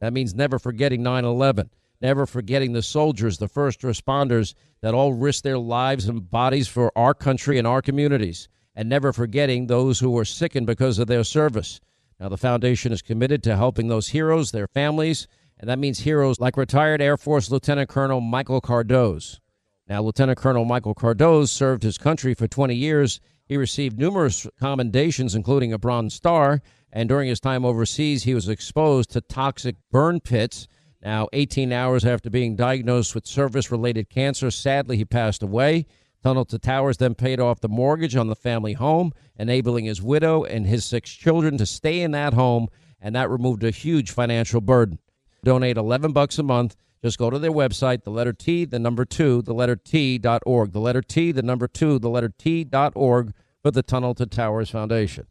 That means never forgetting 9 11, never forgetting the soldiers, the first responders that all risked their lives and bodies for our country and our communities, and never forgetting those who were sickened because of their service. Now, the foundation is committed to helping those heroes, their families, and that means heroes like retired Air Force Lieutenant Colonel Michael Cardoz. Now, Lieutenant Colonel Michael Cardoz served his country for 20 years. He received numerous commendations, including a Bronze Star, and during his time overseas, he was exposed to toxic burn pits. Now, 18 hours after being diagnosed with service related cancer, sadly, he passed away. Tunnel to Towers then paid off the mortgage on the family home, enabling his widow and his six children to stay in that home, and that removed a huge financial burden. Donate 11 bucks a month. Just go to their website, the letter T, the number two, the letter T dot org. The letter T, the number two, the letter T dot org for the Tunnel to Towers Foundation.